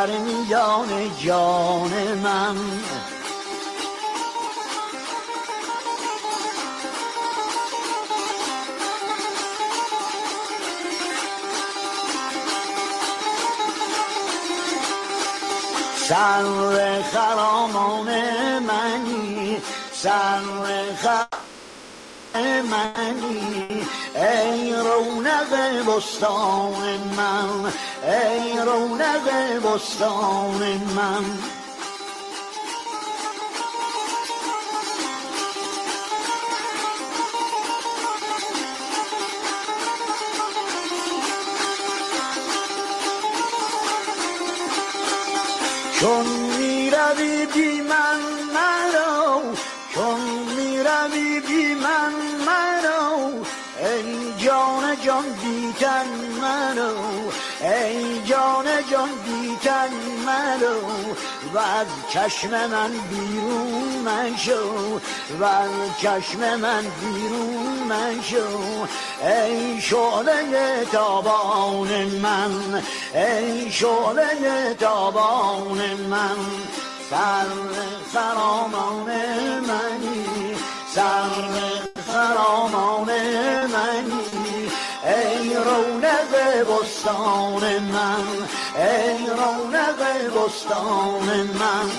اندر میان جان من. سر خرامان منی سر منی. ای رونق بستان من ای رونق بستان من. چون جان بیتن مرو و از چشم من بیرون مشو و از چشم من بیرون مشو. ای شعله تابان من ای شعله تابان من سر خرامان منی سر خرامان منی. رونق بستان من ای رونق بستان من.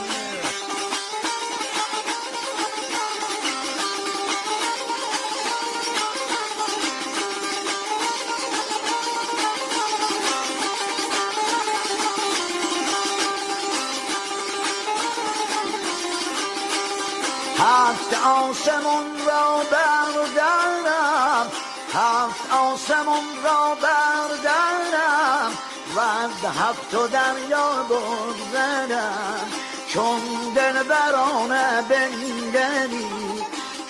هفت آسمون را بردارم هفت آسمون را بردارم و از هفت و دریا بگذرم. چون دل برانه بنگری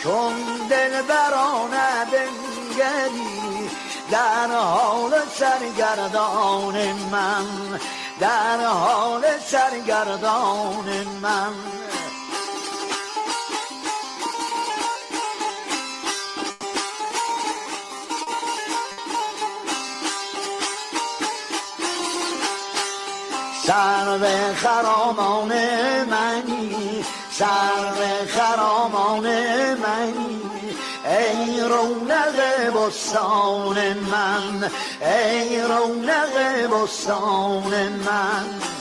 چون دل برانه بنگری در حال سرگردان من در حال سرگردان من. سر خرامان منی سر خرامان منی. ای رونق بستان من ای رونق بستان من.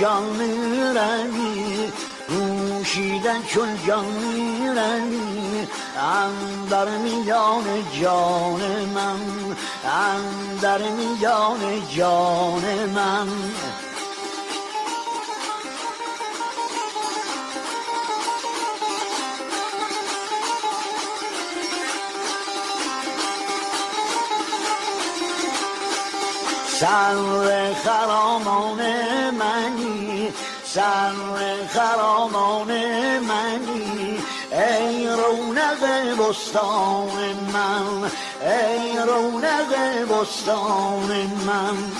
جان میرمی نوشیدن چون جان میرمی اندر میان جان من اندر میان جان من سر خرامان سر خرامان منی ای رونق بستان من ای رونق بستان من.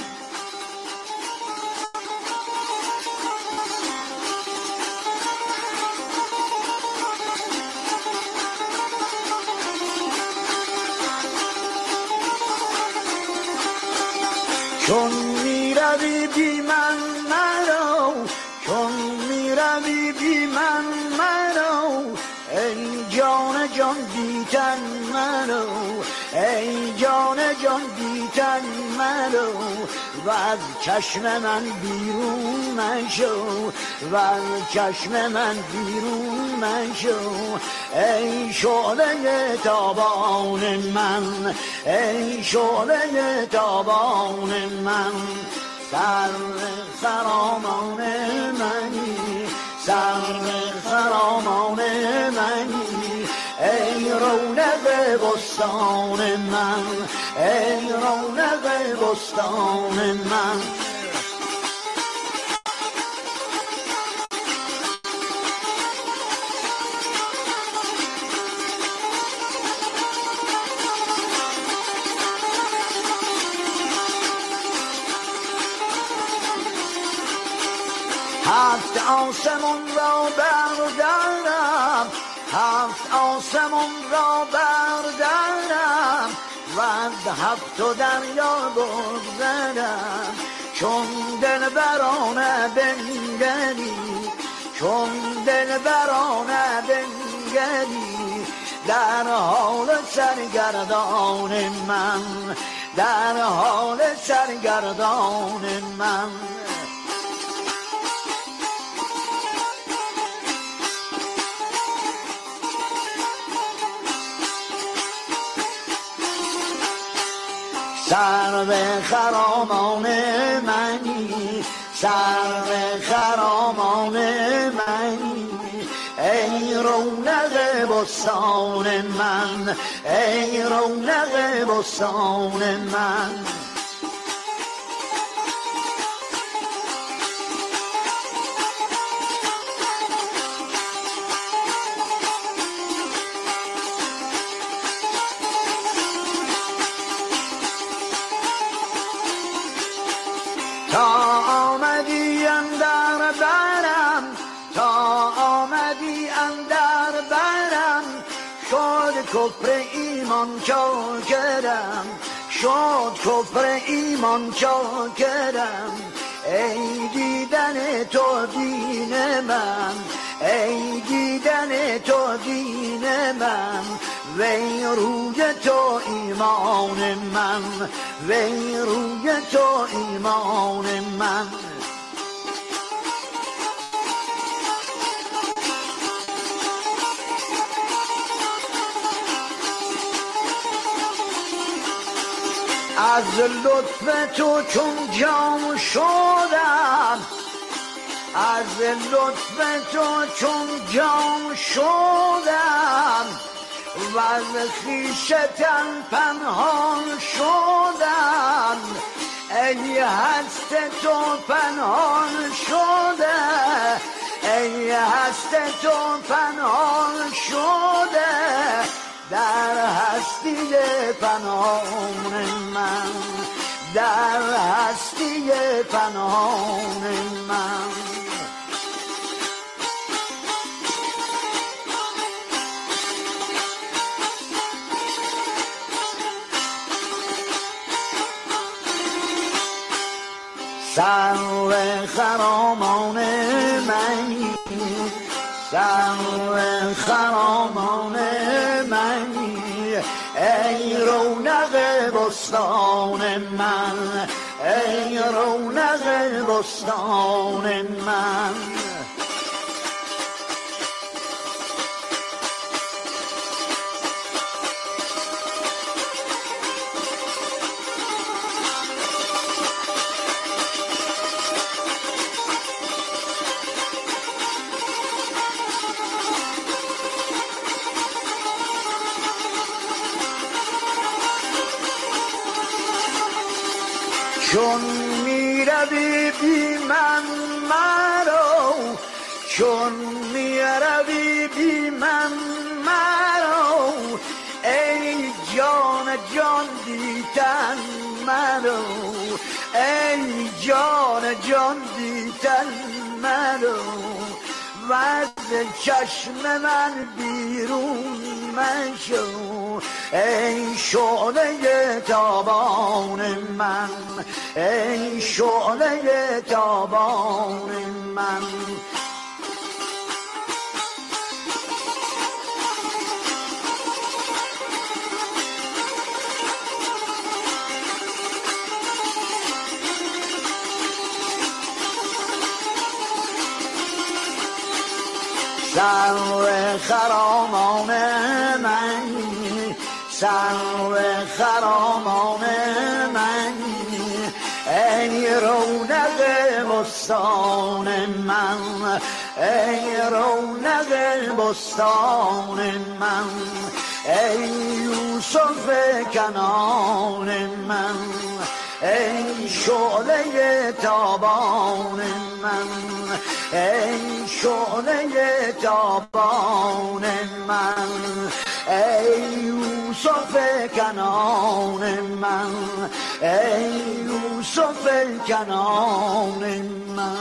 بیتن مرو ای جان جان بیتن مرو و از چشم من بیرون مشو و از چشم من بیرون مشو ای شعله تابان من ای شعله تابان من. سر خرامان منی سر خرامان منی. ای رونق بستان من ای رونق بستان من. هفت آسمون را بردارم هفت آسمون را بردارم و از هفت و دریا بگذرم. چون دل برانه بنگری چون دل برانه بنگری در حال سرگردان من در حال سرگردان من. سر به خرامان منی سر به خرامان منی. ای رونق بستان من ای رونق بستان من. کفر ایمان چاکرم شد کفر ایمان چاکرم ای دیدن تو دین من. ای دیدن تو دین من. وی روی تو ایمان من. وی روی تو ایمان من. از لطف تو چون جام شدم از لطف تو چون جام شدم و از خیشتن پنهان شدم ای هست تو پنهان شده ای هست تو پنهان شده. در هستی پنهان من در هستی پنهان من. سر خرامان منی سر خرامان منی. ای رونق بستان من ای رونق بستان من. مرو چون می‌روی بی من مرو. ای جان جان دیدن مرو. ای جان جان دیدن مرو. و چشم من بیرون مشو. ای شعله تابان من ای شعله تابان من. سر خرامان من سر خرامان من. ای رونق بستان من. ای رونق بستان من. ای یوسف کنان من. ای شعله تابان من. ای شعله تابان من. یوسف کنان من ای یوسف کنان من.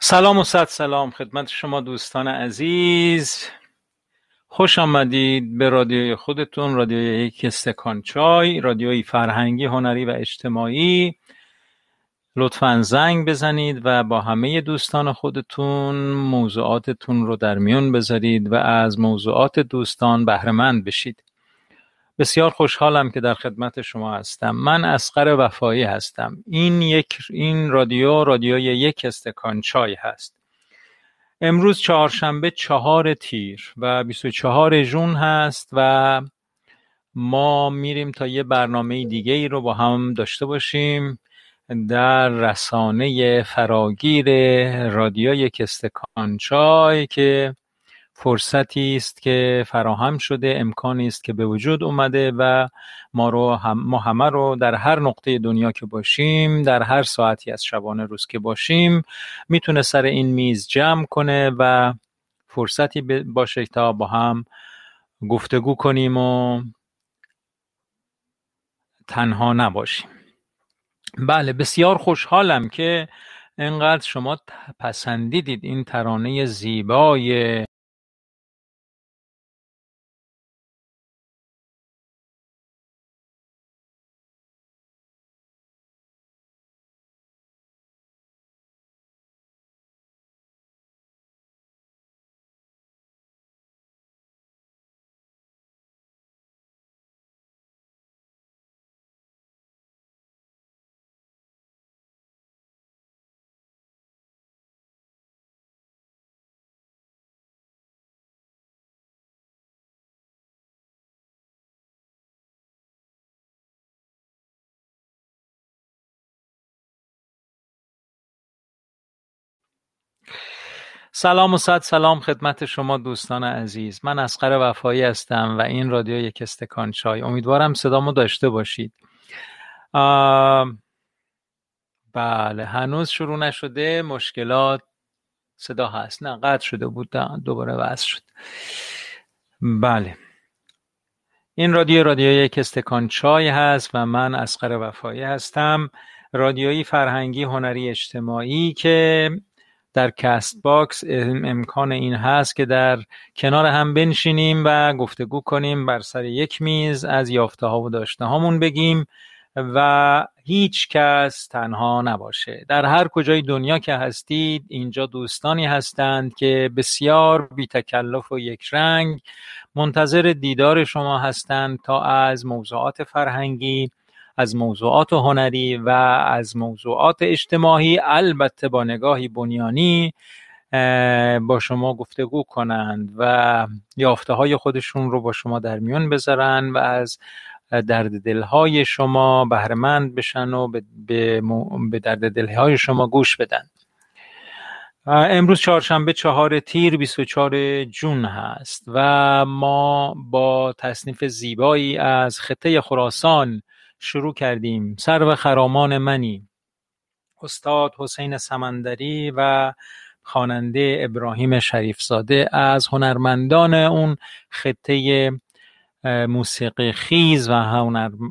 سلام و صد سلام خدمت شما دوستان عزیز. خوش آمدید به رادیوی خودتون رادیوی یک استکان چای رادیوی فرهنگی هنری و اجتماعی. لطفا زنگ بزنید و با همه دوستان خودتون موضوعاتتون رو در میون بذارید و از موضوعات دوستان بهرهمند بشید. بسیار خوشحالم که در خدمت شما هستم. من اسقر وفایی هستم. این یک این رادیو رادیوی یک استکان چای هست. امروز چهارشنبه چهار تیر و 24 ژون هست و ما میریم تا یه برنامه دیگه ای رو با هم داشته باشیم. در رسانه فراگیر رادیو یک استکان که فرصتی است که فراهم شده امکانی است که به وجود اومده و ما رو هم ما همه رو در هر نقطه دنیا که باشیم در هر ساعتی از شبانه روز که باشیم می‌تونه سر این میز جمع کنه و فرصتی باشه تا با هم گفتگو کنیم و تنها نباشیم. بله بسیار خوشحالم که انقدر شما پسندیدید این ترانه زیبای سلام و صد سلام خدمت شما دوستان عزیز. من اسقر وفایی هستم و این رادیو یک استکان چای. امیدوارم صدامو داشته باشید. بله هنوز شروع نشده. مشکلات صدا هست. نه قطع شده بود. دوباره وصل شد. بله. این رادیو رادیو یک استکان چای هست و من اسقر وفایی هستم. رادیویی فرهنگی هنری اجتماعی که در Castbox امکان این هست که در کنار هم بنشینیم و گفتگو کنیم بر سر یک میز از یافته ها و داشته هامون بگیم و هیچ کس تنها نباشه. در هر کجای دنیا که هستید اینجا دوستانی هستند که بسیار بی تکلف و یک رنگ منتظر دیدار شما هستند تا از موضوعات فرهنگی از موضوعات هنری و از موضوعات اجتماعی البته با نگاهی بنیانی با شما گفتگو کنند و یافته های خودشون رو با شما در میون بذارن و از درد دلهای شما بهرهمند بشن و به, به درد دلهای شما گوش بدن. امروز چهارشنبه چهار تیر 24 جون هست و ما با تصنیف زیبایی از خطه خراسان شروع کردیم. سر و خرامان منی. استاد حسین سمندری و خواننده ابراهیم شریفزاده از هنرمندان اون خطه موسیقی خیز و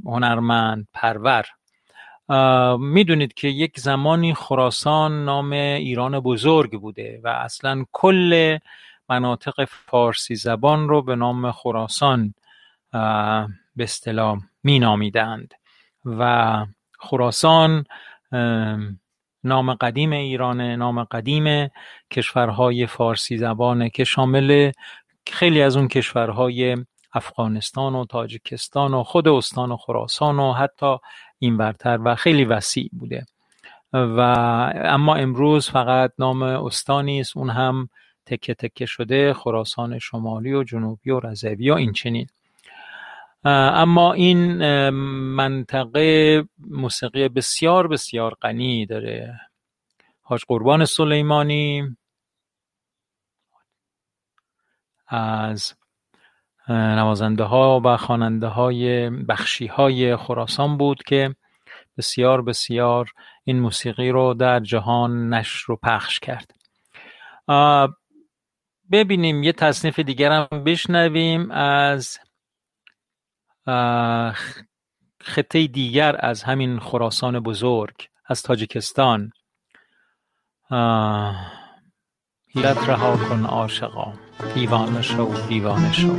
هنرمند پرور. می‌دونید که یک زمانی خراسان نام ایران بزرگ بوده و اصلا کل مناطق فارسی زبان رو به نام خراسان به اصطلاح مینامیدند. و خراسان نام قدیم ایرانه نام قدیم کشورهای فارسی زبانه که شامل خیلی از اون کشورهای افغانستان و تاجیکستان و خود استان و خراسان و حتی این برتر و خیلی وسیع بوده. و اما امروز فقط نام استانی است اون هم تکه تکه شده خراسان شمالی و جنوبی و رضوی و این چنین اما این منطقه موسیقی بسیار بسیار غنی داره. حاج قربان سلیمانی از نوازنده ها و خواننده های بخشی های خراسان بود که بسیار بسیار این موسیقی رو در جهان نشر و پخش کرد. ببینیم یه تصنیف دیگر هم بشنویم از خطه دیگر از همین خراسان بزرگ از تاجیکستان. هیلت رها کن عاشقا دیوانه شو دیوانه شو.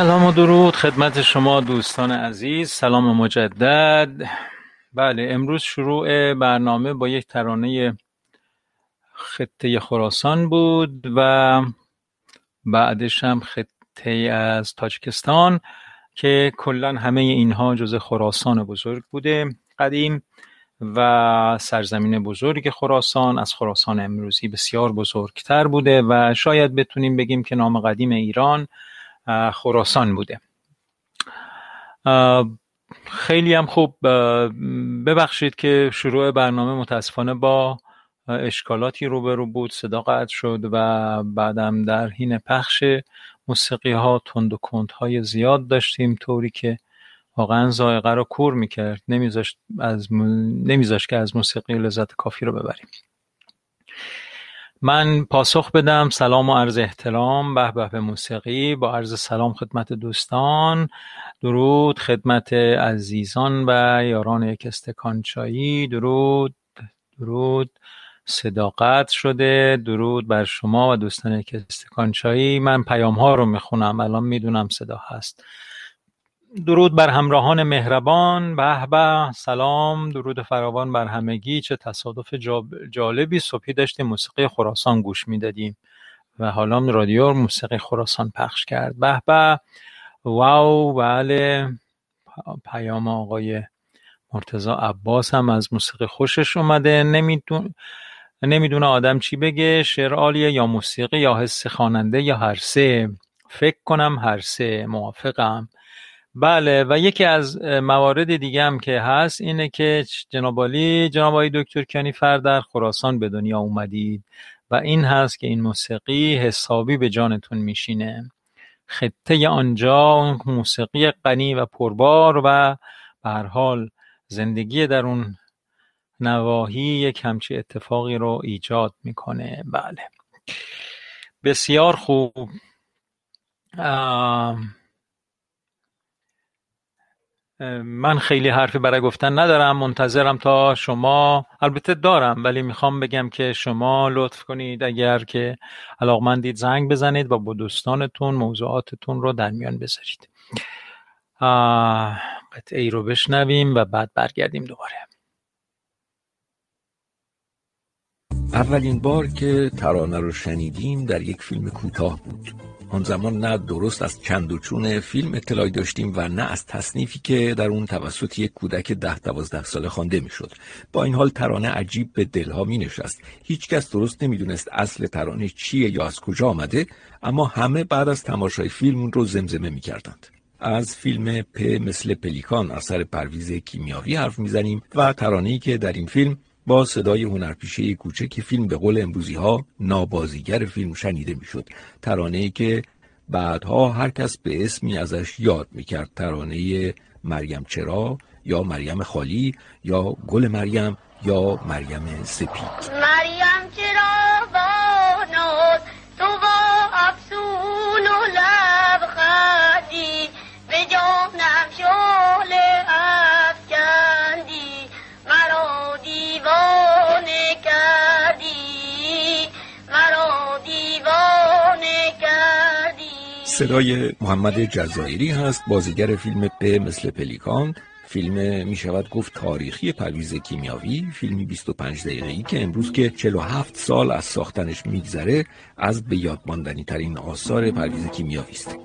سلام و درود خدمت شما دوستان عزیز. سلام مجدد. بله امروز شروع برنامه با یک ترانه خطه خراسان بود و بعدش هم خطه از تاجکستان که کلا همه اینها جز خراسان بزرگ بوده قدیم و سرزمین بزرگ خراسان از خراسان امروزی بسیار بزرگتر بوده و شاید بتونیم بگیم که نام قدیم ایران خراسان بوده. خیلی هم خوب ببخشید که شروع برنامه متاسفانه با اشکالاتی روبرو بود صدا قطع شد و بعدم در حین پخش موسیقی ها تند و کند های زیاد داشتیم طوری که واقعا زائقه رو کور می‌کرد. نمیذاشت از نمیذاشت که از موسیقی لذت کافی رو ببریم. من پاسخ بدم. سلام و عرض احترام. به به موسیقی. با عرض سلام خدمت دوستان. درود خدمت عزیزان و یاران یک استکان چایی درود درود. صداقت شده. درود بر شما و دوستان یک استکان چایی من پیام ها رو می‌خونم. الان می‌دونم صدا هست. درود بر همراهان مهربان. به به سلام. درود فراوان بر همگی. چه تصادف جالبی. صبحی داشتیم موسیقی خراسان گوش می‌دادیم و حالا رادیو موسیقی خراسان پخش کرد. به به. واو. بله. پیام آقای مرتزا عباس هم از موسیقی خوشش اومده. نمیدون نمی‌دونه آدم چی بگه. شعر عالیه یا موسیقی یا حس خواننده یا هر سه. فکر کنم هر سه. موافقم. بله و یکی از موارد دیگه هم که هست اینه که جناب عالی جناب دکتر کنیفر در خراسان به دنیا اومدید و این هست که این موسیقی حسابی به جانتون میشینه. خطه آنجا موسیقی غنی و پربار و به هر حال زندگی در اون نواحی یک همچی اتفاقی رو ایجاد می‌کنه. بله. بسیار خوب. من خیلی حرفی برای گفتن ندارم منتظرم تا شما البته دارم ولی می‌خوام بگم که شما لطف کنید اگر که علاقمندید زنگ بزنید و با دوستانتون موضوعاتتون رو در میان بذارید. قطعه ای رو بشنویم و بعد برگردیم دوباره. اولین بار که ترانه رو شنیدیم در یک فیلم کوتاه بود. آن زمان نه درست از چند و فیلم اطلاعی داشتیم و نه از تصنیفی که در اون توسط یک کودک ده دوازده ساله خوانده می‌شد با این حال ترانه عجیب به دلها می نشست هیچکس درست نمی‌دونست اصل ترانه چیه یا از کجا آمده اما همه بعد از تماشای فیلم اون رو زمزمه می کردند. از فیلم پ مثل پلیکان اثر پرویز کیمیاوی حرف می‌زنیم و ترانه‌ای که در این فیلم با صدای هنرپیشه کوچک فیلم به قول امروزی ها نابازیگر فیلم شنیده می‌شد. ترانه‌ای که بعدها هر کس به اسمی ازش یاد می‌کرد. ترانه مریم چرا یا مریم خالی یا گل مریم یا مریم سپید. مریم چرا با ناز تو با افسون و لبخندی؟ به جانم صدای محمد جزایری هست بازیگر فیلم به مثل پلیکان. فیلم می شود گفت تاریخی پرویز کیمیاوی فیلمی 25 دقیقه‌ای که امروز که 47 سال از ساختنش میگذره از به یاد ترین آثار پرویز کیمیاوی است.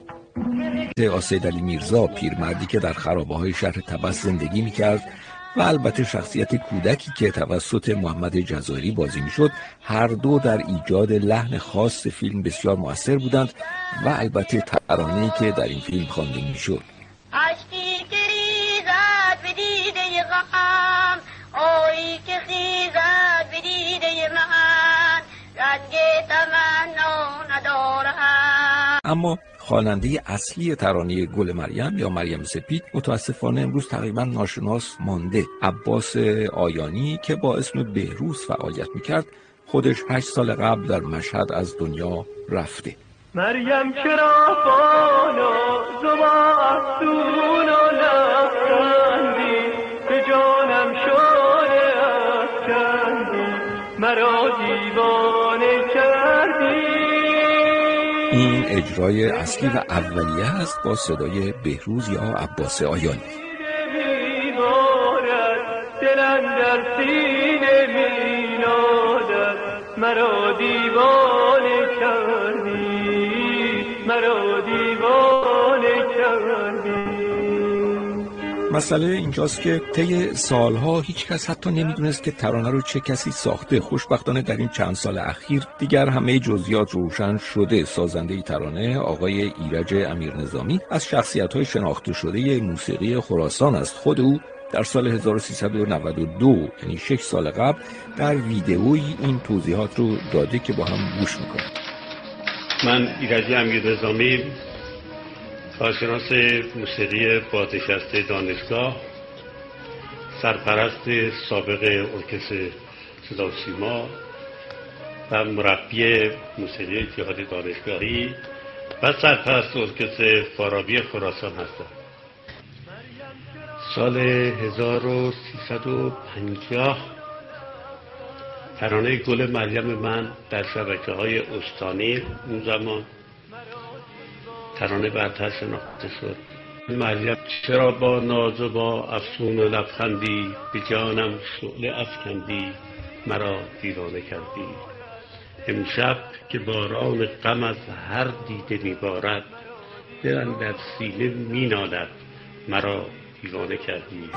آسید علی میرزا پیرمردی که در خرابه های شهر تبس زندگی می کرد و البته شخصیت کودکی که توسط محمد جزایری بازی می‌شد هر دو در ایجاد لحن خاص فیلم بسیار موثر بودند و البته ترانه‌ای که در این فیلم خوانده می‌شد. اشکی که ریزد به دیده غم آیی که خیزد به دیده من رنگ تمنا ندارم. اما خواننده اصلی ترانه گل مریم یا مریم سپید متاسفانه امروز تقریبا ناشناس مانده. عباس آیانی که با اسم بهروز فعالیت می‌کرد خودش هشت سال قبل در مشهد از دنیا رفته. مریم چرا بالا زبا اجرای اصلی و اولیه است با صدای بهروز یا عباس آیانی. مرا دیوانه مسئله اینجاست که طی سالها هیچ کس حتی نمی‌دونست که ترانه رو چه کسی ساخته. خوشبختانه در این چند سال اخیر دیگر همه جزئیات روشن شده. سازنده ترانه آقای ایرج امیر نظامی از شخصیت های شناخته شده موسیقی خراسان است. خود او در سال 1392 یعنی 6 سال قبل در ویدئویی این توضیحات رو داده که با هم گوش می‌کنیم من ایرج امیر نظامی کارشناس موسیقی بازنشسته دانشگاه سرپرست سابق ارکستر صدا و سیما و مربی موسیقی اتحاد دانشگاهی و سرپرست ارکستر فارابی خراسان هستم. سال 1350 ترانه گل مریم من در شبکه های استانی اون زمان ترانه برتر شناخته شد. مریم چرا با ناز و با افسون و لبخندی به جانم شعله افکندی مرا دیوانه کردی؟ امشب که باران غم از هر دیده میبارد دلم در سینه مینالد مرا دیوانه کردی؟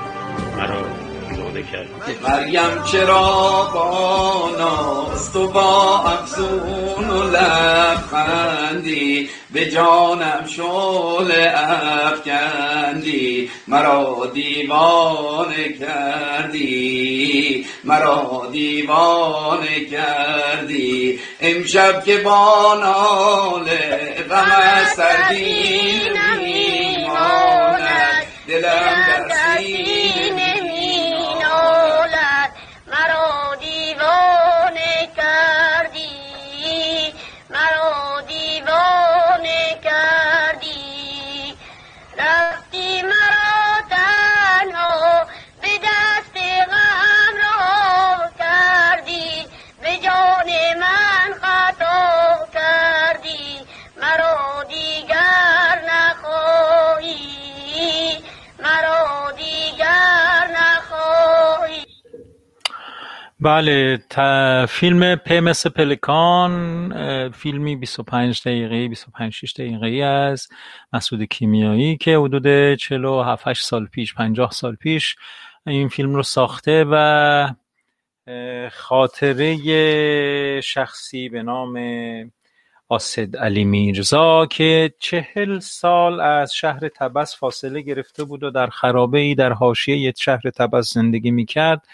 مرا دیوانه کردی؟ مریم چرا با ناز تو با افزون و لبخندی؟ به جانم شعل افکندی. مرا دیوانه کردی. مرا دیوانه کردی. امشب که با ناله غم از Lam بله ت... فیلم پ مثل پلکان فیلمی 25 دقیقه 25 6 دقیقه از مسعود کیمیایی که حدود 47 8 سال پیش 50 سال پیش این فیلم رو ساخته و خاطره شخصی به نام آسد علی میرزا که چهل سال از شهر تبس فاصله گرفته بود و در خرابه ای در حاشیه شهر تبس زندگی می‌کرد.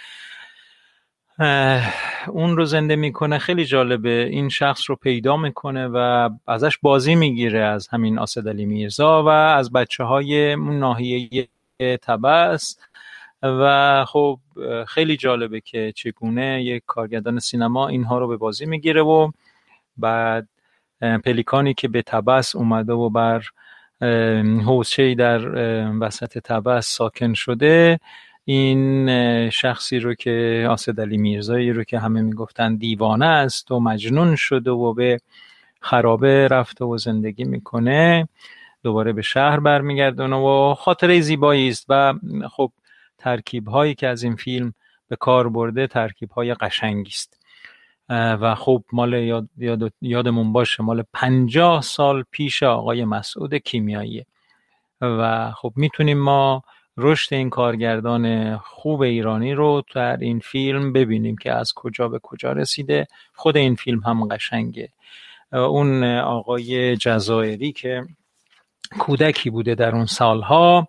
اون رو زنده می‌کنه خیلی جالبه. این شخص رو پیدا می‌کنه و ازش بازی می‌گیره از همین آسد علی میرزا و از بچه های ناحیه تبس. و خب خیلی جالبه که چگونه یک کارگردان سینما اینها رو به بازی می‌گیره و بعد پلیکانی که به تبس اومده و بر حوزچه در وسط تبس ساکن شده این شخصی رو که آسد علی میرزایی رو که همه می‌گفتن دیوانه است و مجنون شده و به خرابه رفته و زندگی می‌کنه دوباره به شهر برمیگردونه و خاطره زیبایی است. و خب ترکیب هایی که از این فیلم به کار برده ترکیب های قشنگی است. و خب مال یاد یادمون باشه مال پنجاه سال پیش آقای مسعود کیمیایی. و خب می‌تونیم ما رشد این کارگردان خوب ایرانی رو در این فیلم ببینیم که از کجا به کجا رسیده. خود این فیلم هم قشنگه. اون آقای جزایری که کودکی بوده در اون سالها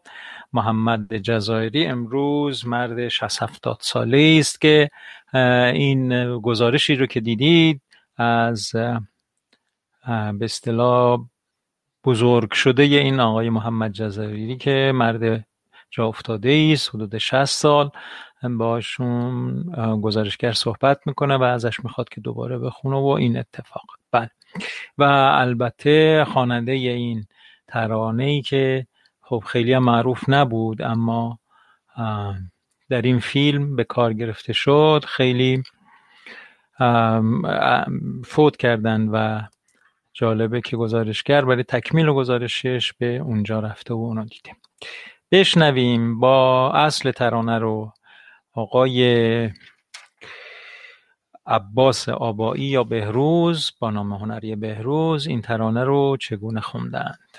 محمد جزایری امروز مرد 60 70 ساله است که این گزارشی رو که دیدید از به اصطلاح بزرگ شده این آقای محمد جزایری که مرد جا افتاده است حدود 60 سال باشون گزارشگر صحبت می‌کنه و ازش می‌خواد که دوباره بخونه و این اتفاق. بله. و البته خواننده این ترانه ای که خب خیلی هم معروف نبود اما در این فیلم به کار گرفته شد خیلی فوت کردن و جالبه که گزارشگر برای تکمیل گزارشش به اونجا رفته و اونو دیده. بشنویم با اصل ترانه رو. آقای عباس آبایی یا بهروز با نام هنری بهروز این ترانه رو چگونه خوندند؟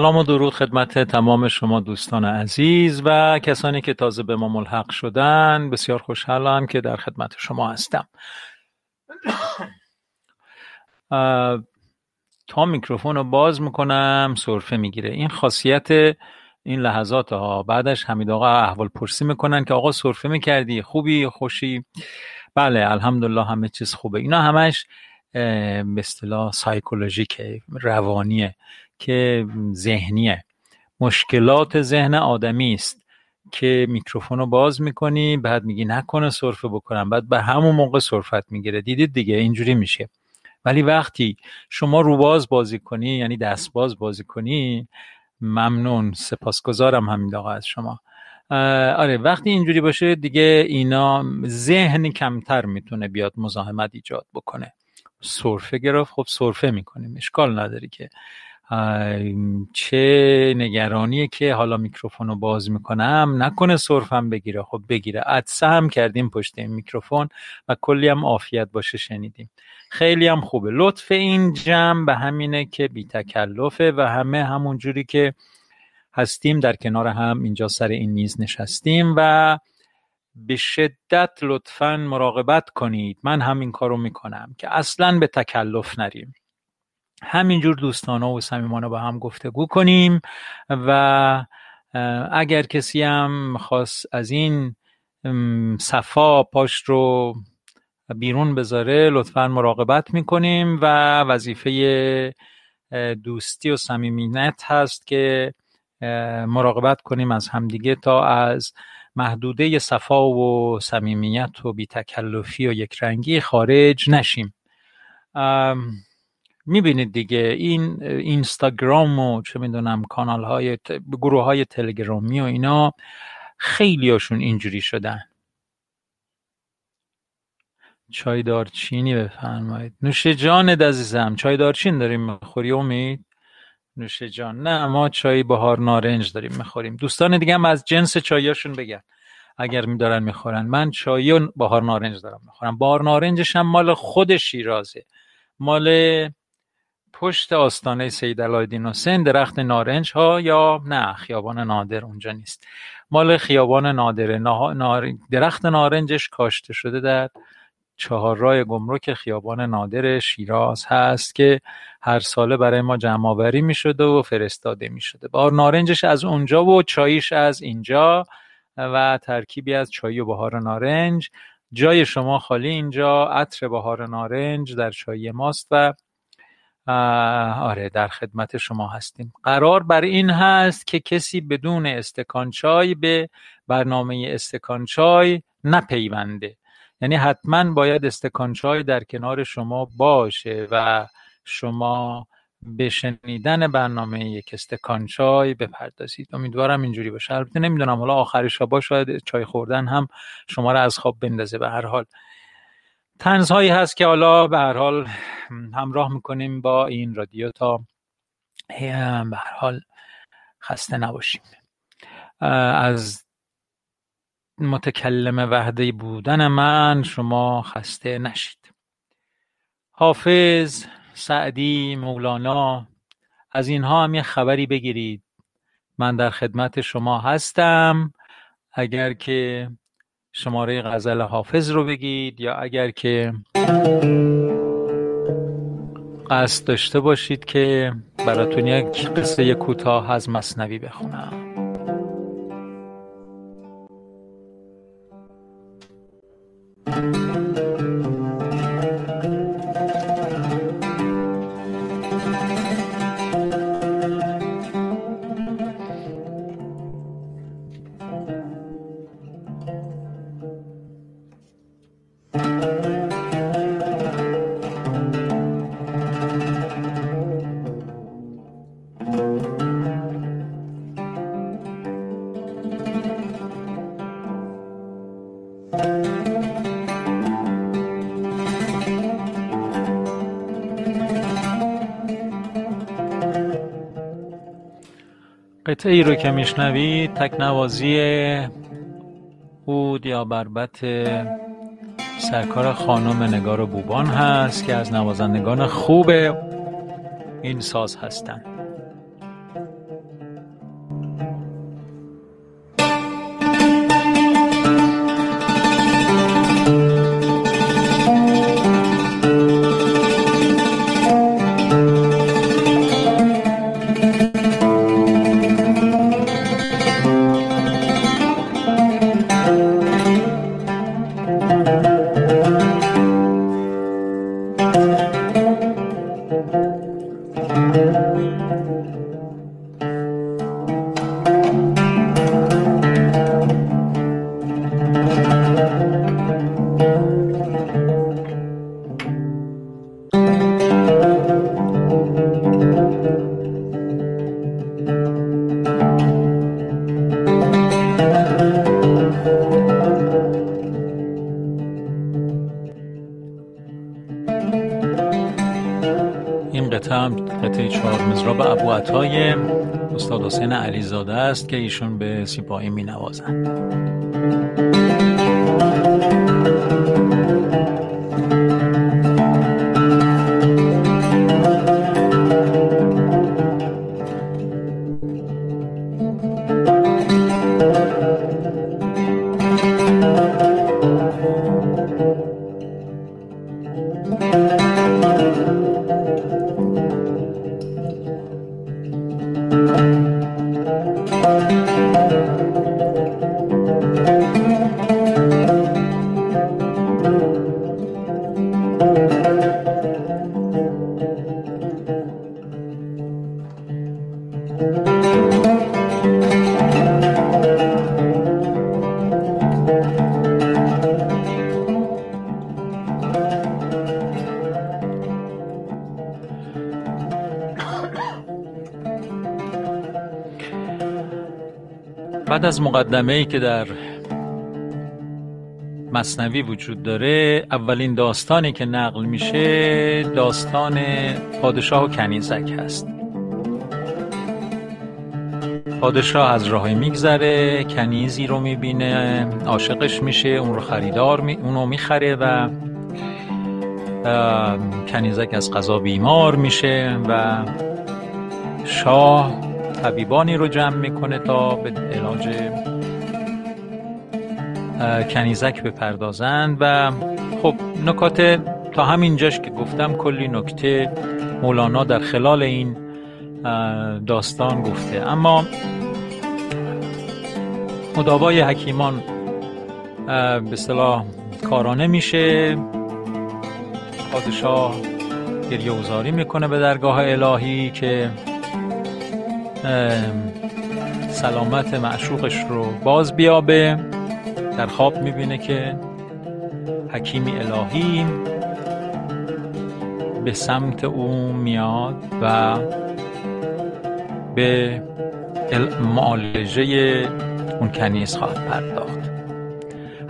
سلام و درود خدمت تمام شما دوستان عزیز و کسانی که تازه به ما ملحق شدن بسیار خوشحالم که در خدمت شما هستم. تا میکروفون رو باز می‌کنم سرفه می‌گیره. این خاصیت این لحظات ها بعدش حمید آقا احوال پرسی می‌کنن که آقا سرفه می‌کردی خوبی خوشی؟ بله الحمدلله همه چیز خوبه. اینا همش به اصطلاح سایکولوژیکه روانیه. که ذهنیه. مشکلات ذهن آدمی است که میکروفون رو باز می‌کنی بعد میگی نکنه سرفه بکنم بعد به همون موقع سرفت می‌گیره. دیدید دیگه اینجوری میشه. ولی وقتی شما روباز بازی کنی یعنی دست باز بازی کنی ممنون سپاسگزارم همین آقا از شما. آره وقتی اینجوری باشه دیگه اینا ذهن کمتر می‌تونه بیاد مزاحمت ایجاد بکنه. سرفه گرفت خب سرفه می‌کنیم. اشکال نداره که چه نگرانیه که حالا میکروفون رو باز می‌کنم؟ نکنه سرفم بگیره. خب بگیره. عدسه هم کردیم پشت این میکروفون و کلی هم عافیت باشه شنیدیم. خیلی هم خوبه. لطف این جمع به همینه که بی تکلفه و همه همون جوری که هستیم در کنار هم اینجا سر این میز نشستیم و به شدت لطفا مراقبت کنید. من همین کارو می‌کنم که اصلا به تکلف نریم. همینجور دوستانه و صمیمانه با هم گفتگو کنیم و اگر کسی هم خواست از این صفا پاش رو بیرون بذاره لطفا مراقبت می‌کنیم و وظیفه دوستی و صمیمیت هست که مراقبت کنیم از همدیگه تا از محدوده صفا و صمیمیت و بیتکلفی و یک رنگی خارج نشیم. می‌بینید دیگه این اینستاگرام و چه می‌دونم کانال های گروه های تلگرامی و اینا خیلی هاشون اینجوری شدن. چای دارچینی بفرمایید. نوش جان عزیزم چای دارچین داریم می‌خوری امید؟ نوش جان نه ما چای بهار نارنج داریم می‌خوریم. دوستان دیگه هم از جنس چایاشون بگن. اگر میدارن می‌خورن. من چای بهار نارنج دارم می‌خورم. بهار نارنجش هم مال خود شیرازه. مال پشت آستانه سید علایالدین حسین درخت نارنج ها یا نه خیابان نادر اونجا نیست. مال خیابان نادره. درخت نارنجش کاشته شده در چهارراه گمرک خیابان نادر شیراز هست که هر ساله برای ما جمع آوری می شده و فرستاده می شده بار نارنجش از اونجا و چاییش از اینجا و ترکیبی از چای و بهار نارنج. جای شما خالی اینجا عطر بهار نارنج در چای ماست و آره در خدمت شما هستیم. قرار بر این هست که کسی بدون استکان چای به برنامه استکان چای نپیونده. یعنی حتما باید استکان چای در کنار شما باشه و شما به شنیدن برنامه یک استکان چای بپردازید. امیدوارم اینجوری باشه. البته نمی‌دونم حالا آخر شبا شاید چای خوردن هم شما را از خواب بندازه به هر حال. تنزهایی هست که حالا به هر حال همراه می‌کنیم با این رادیو تا به هر حال خسته نباشیم. از متکلم وحده بودن من شما خسته نشید. حافظ سعدی مولانا از اینها هم یه خبری بگیرید. من در خدمت شما هستم. اگر که شماره غزل حافظ رو بگید یا اگر که قصد داشته باشید که براتون یک قصه کوتاه از مصنوی بخونم. رو که میشنوید تکنوازی یا بربت سرکار خانم نگار بوبان هست که از نوازندگان خوب این ساز هستند علیزاده است که ایشون به سیپاهی می نوازند بعد از مقدمه ای که در مصنوی وجود داره اولین داستانی که نقل میشه داستان پادشاه و کنیزک هست. پادشاه از راهی میگذره کنیزی رو می‌بینه عاشقش میشه اون رو خریدار می... اونو می‌خره و کنیزک از قضا بیمار میشه و شاه طبیبانی رو جمع می‌کنه تا به علاج کنیزک بپردازند و خب نکات تا همینجاش که گفتم کلی نکته مولانا در خلال این داستان گفته. اما مداوای حکیمان به صلاح کارانه میشه. پادشاه گریه می‌کنه به درگاه الهی که سلامت معشوقش رو باز بیابه. در خواب می‌بینه که حکیمی الهی به سمت او میاد و به معالجه اون کنیز خواهد پرداخت.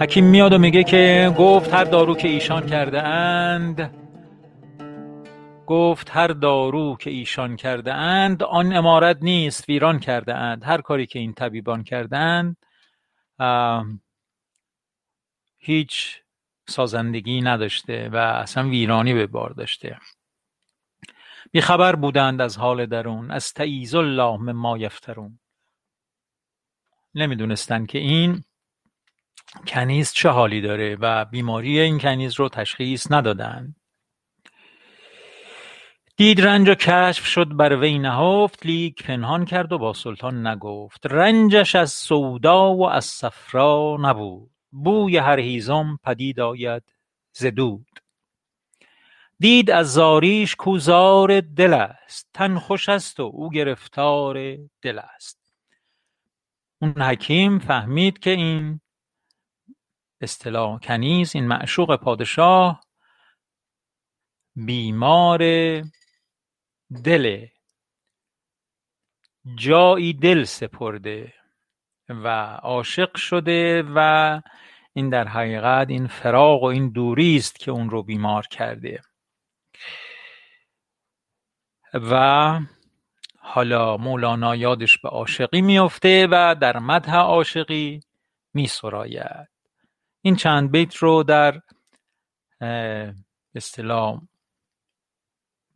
حکیم میاد و میگه که گفت هر دارو که ایشان کرده اند گفت هر دارو که ایشان کرده اند آن امارت نیست ویران کرده اند هر کاری که این طبیبان کردند هیچ سازندگی نداشته و اصلا ویرانی به بار داشته. بیخبر بودند از حال درون. از تعیز الله مما یفترون. نمی‌دونستند که این کنیز چه حالی داره و بیماری این کنیز رو تشخیص ندادند. دید رنج و کشف شد بر وی نهفت لیک پنهان کرد و با سلطان نگفت. رنجش از سودا و از صفرا نبود. بوی هر هیزم پدید آید ز دود. دید از زاریش کوزار دل است. تن خوش است و او گرفتار دل است. اون حکیم فهمید که این اصطلاح کنیز این معشوق پادشاه بیمار دل. جایی دل سپرده و عاشق شده و این در حقیقت این فراق و این دوری است که اون رو بیمار کرده. و حالا مولانا یادش به عاشقی میفته و در مدح عاشقی میسراید. این چند بیت رو در اصطلاح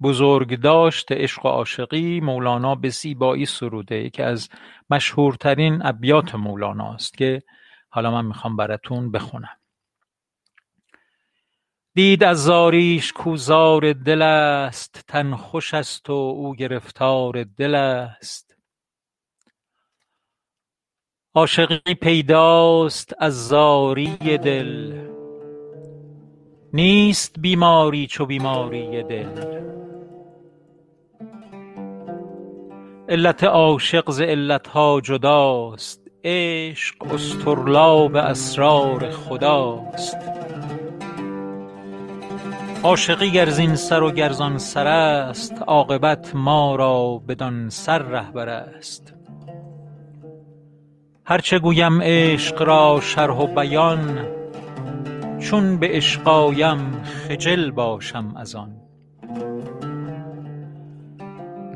بزرگداشت عشق و عاشقی مولانا به زیبایی سروده. که از مشهورترین ابیات مولاناست که حالا من می‌خوام براتون بخونم. دید از زاریش کوزار دل است تن خوش است و او گرفتار دل است. عاشقی پیداست از زاری دل. نیست بیماری چو بیماری دل. علت عاشق ز علتها جداست. عشق اصطرلاب اسرار خداست. عاشقی گر زین سر و گر زان سر است عاقبت ما را بدان سر رهبر است. هر چه گویم عشق را شرح و بیان چون به عشق آیم خجل باشم از آن.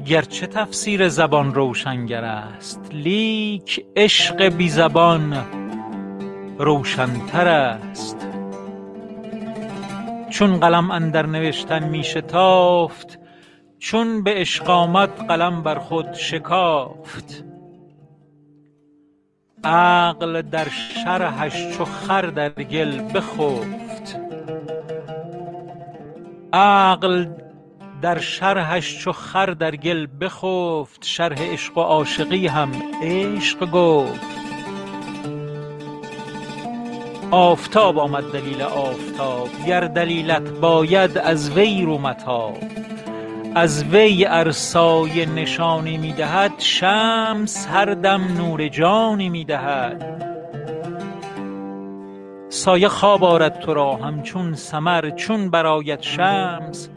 گرچه تفسیر زبان روشنگر است لیک عشق بی زبان روشنتر است. چون قلم اندر نوشتن می شتافت چون به عشق آمد قلم بر خود شکافت. عقل در شرحش چو خر در گل بخفت. عقل در شرحش چو خر در گل بخفت شرح عشق و عاشقی هم عشق گفت. آفتاب آمد دلیل آفتاب گر دلیلت باید از وی رو متاب. از وی ار سایه نشانی می دهد شمس هر دم نور جانی می دهد. سایه خواب آرد تو را همچون سمر چون برآید شمس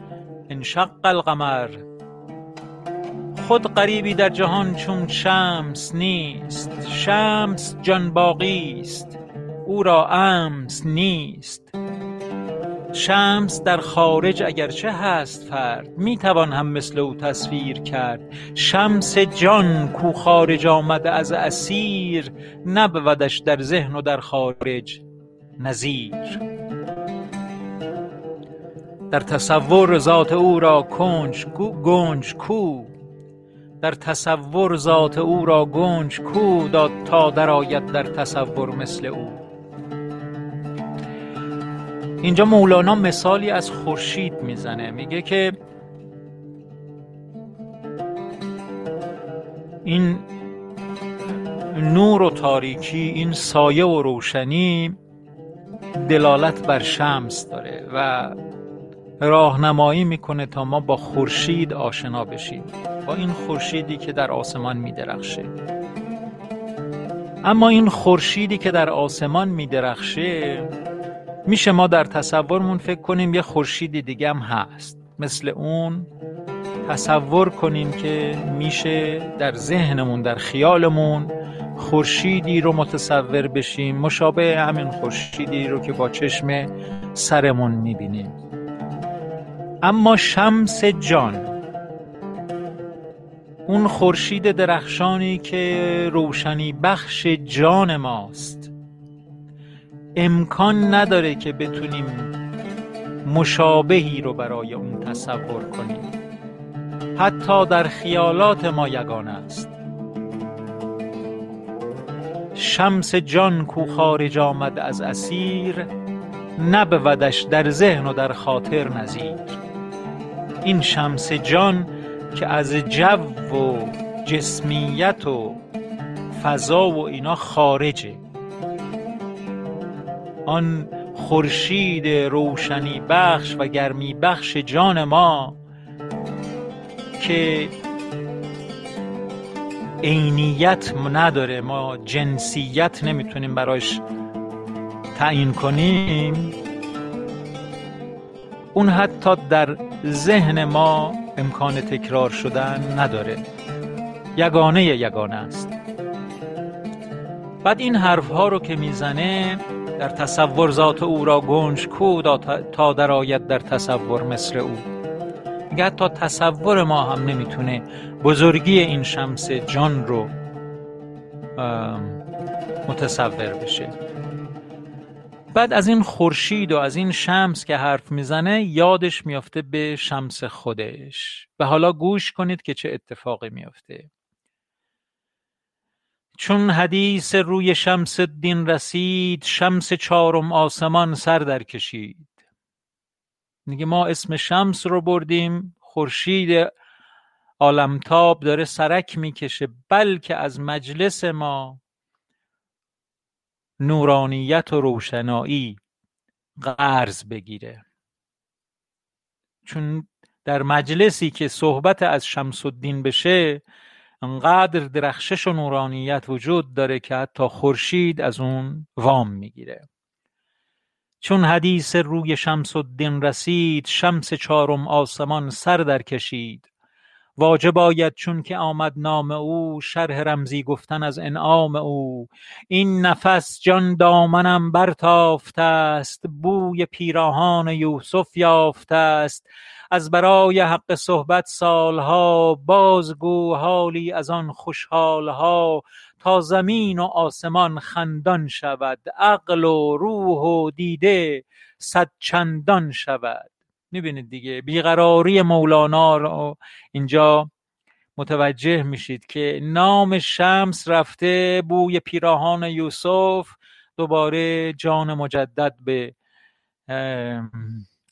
انشق القمر. خود غریبی در جهان چون شمس نیست شمس جان باقی است او را امس نیست. شمس در خارج اگرچه هست فرد می‌توان هم مثل او تصویر کرد. شمس جان کو خارج آمده از اسیر نبودش در ذهن و در خارج نظیر. در تصور ذات او را کنج کو گنج کو. در تصور ذات او را گنج کو داد تا درآید در تصور مثل او. اینجا مولانا مثالی از خورشید می‌زنه. میگه که این نور و تاریکی این سایه و روشنی دلالت بر شمس داره و راهنمایی می‌کنه تا ما با خورشید آشنا بشیم با این خورشیدی که در آسمان میدرخشه. اما این خورشیدی که در آسمان میدرخشه میشه ما در تصورمون فکر کنیم یه خورشیدی دیگه هم هست. مثل اون تصور کنیم که میشه در ذهنمون در خیالمون خورشیدی رو متصور بشیم مشابه همین خورشیدی رو که با چشم سرمون می‌بینیم. اما شمس جان اون خورشید درخشانی که روشنی بخش جان ماست. امکان نداره که بتونیم مشابهی رو برای اون تصور کنیم. حتی در خیالات ما یگانه است. شمس جان کو خارج آمد از اسیر نبودش در ذهن و در خاطر نظیر. این شمس جان که از جو و جسمیت و فضا و اینا خارجه. آن خورشید روشنی بخش و گرمی بخش جان ما که عینیت نداره ما جنسیت نمی‌تونیم براش تعیین کنیم. اون حتی در ذهن ما امکان تکرار شدن نداره. یگانه یگانه است. بعد این حرف ها رو که می‌زنه در تصور ذات او را گنج کو تا درآید در تصور مثل او. میگه حتی تصور ما هم نمی‌تونه بزرگی این شمس جان رو متصور بشه. بعد از این خورشید و از این شمس که حرف می‌زنه یادش میافته به شمس خودش. و حالا گوش کنید که چه اتفاقی میافته. چون حدیث روی شمس الدین رسید شمس چارم آسمان سر در کشید. میگه ما اسم شمس رو بردیم خورشید عالمتاب داره سرک می‌کشه بلکه از مجلس ما نورانیت و روشنایی قرض بگیره. چون در مجلسی که صحبت از شمس الدین بشه انقدر درخشش و نورانیت وجود داره که حتی خورشید از اون وام می‌گیره. چون حدیث روی شمس الدین رسید شمس چارم آسمان سر در کشید. واجب آید چون که آمد نام او شرح رمزی گفتن از انعام او. این نفس جان دامنم برتافته است بوی پیراهان یوسف یافته است. از برای حق صحبت سالها بازگو حالی از آن خوشحالها. تا زمین و آسمان خندان شود عقل و روح و دیده صد چندان شود. می‌بینید دیگه. بیقراری مولانا رو اینجا متوجه میشید که نام شمس رفته بوی پیراهان یوسف دوباره جان مجدد به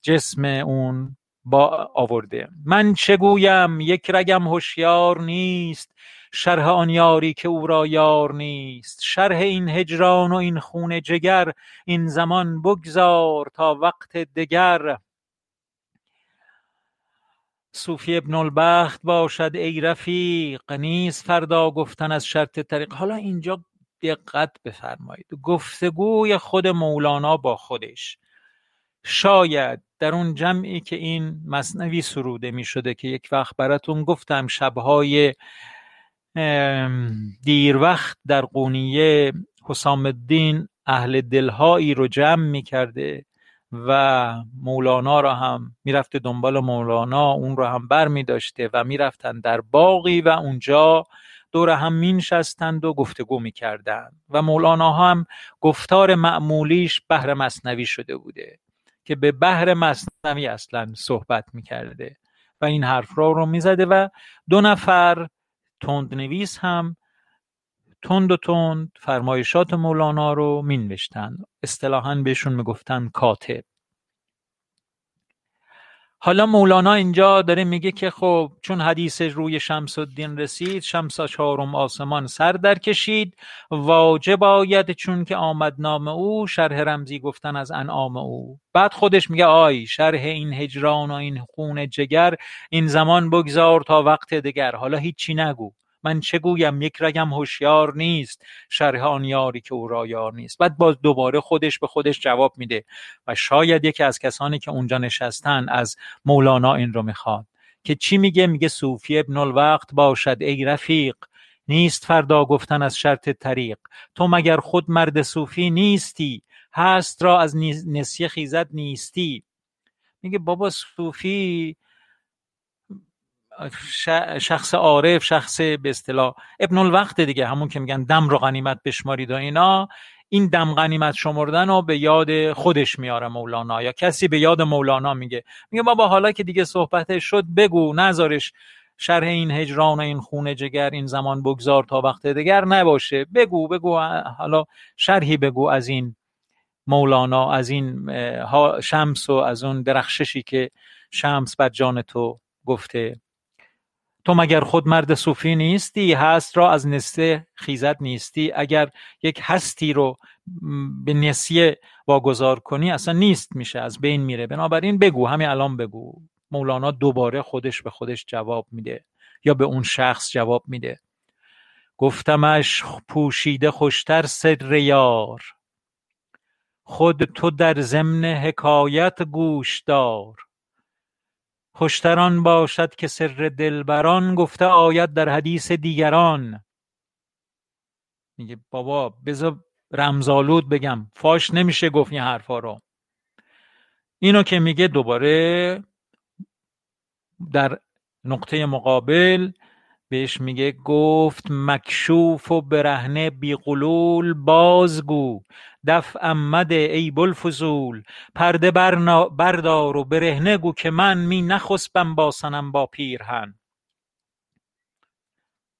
جسم اون با آورده. من چه گویم؟ یک رگم هوشیار نیست شرح آن یاری که او را یار نیست. شرح این هجران و این خون جگر این زمان بگذار تا وقت دگر. صوفی ابن البخت باشد ای رفیق نیست فردا گفتن از شرط طریق. حالا اینجا دقت بفرمایید. گفتگوی خود مولانا با خودش. شاید در اون جمعی که این مصنوی سروده می شده که یک وقت براتون گفتم شبهای دیر وقت در قونیه حسام الدین اهل دلهایی رو جمع می کرده. و مولانا را هم می‌رفته دنبال مولانا اون رو هم بر می داشته و می‌رفتن در باقی و اونجا دور هم مینشستند و گفتگو می‌کردند. و مولانا هم گفتار معمولیش بهر مصنوی شده بوده که به بهر مصنوی اصلا صحبت می‌کرده. و این حرف را رو می‌زده و دو نفر تندنویس هم تند و تند فرمایشات مولانا رو مینوشتن اصطلاحا بهشون می‌گفتن کاتب. حالا مولانا اینجا داره میگه که خب چون حدیث روی شمس الدین رسید شمس چهارم آسمان سر در کشید. واجب آید چون که آمد نام او شرح رمزی گفتن از انعام او. بعد خودش میگه آی شرح این هجران و این خون جگر این زمان بگذار تا وقت دگر حالا هیچی نگو. من چه گویم؟ یک رگم هوشیار نیست. شرح آن یاری که او را یار نیست. بعد باز دوباره خودش به خودش جواب میده و شاید یکی از کسانی که اونجا نشستن از مولانا این رو می‌خواد. که چی میگه؟ میگه صوفی ابن الوقت باشد ای رفیق. نیست فردا گفتن از شرط طریق. تو مگر خود مرد صوفی نیستی؟ هست را از نسیه خیزد نیستی. میگه بابا صوفی شخص عارف شخص به اصطلاح ابن الوقت دیگه همون که میگن دم رو غنیمت بشمارید و اینا. این دم غنیمت شمردن رو به یاد خودش میاره مولانا. یا کسی به یاد مولانا میگه. میگه بابا حالا که دیگه صحبت شد بگو نذارش شرح این هجران و این خونه جگر این زمان بگذار تا وقت دیگر نباشه. بگو بگو حالا شرحی بگو از این مولانا از این شمس و از اون درخششی که شمس بر جان تو گفته. تو مگر خود مرد صوفی نیستی هست را از نسته خیزت نیستی. اگر یک هستی رو به نسیه واگذار کنی اصلا نیست میشه از بین میره. بنابراین بگو همین الان بگو. مولانا دوباره خودش به خودش جواب میده یا به اون شخص جواب میده. گفتمش پوشیده خوشتر سر یار. خود تو در ضمن حکایت گوش دار. خوشتران باشد که سر دلبران گفته آید در حدیث دیگران. میگه بابا بذار رمزالود بگم. فاش نمیشه گفت این حرفا رو. اینو که میگه دوباره در نقطه مقابل بهش میگه گفت مکشوف و برهنه بیقلول بازگو. دف امده ای بلفزول پرده بردار و برهنه گو که من می نخسبم با سنم با پیرهن.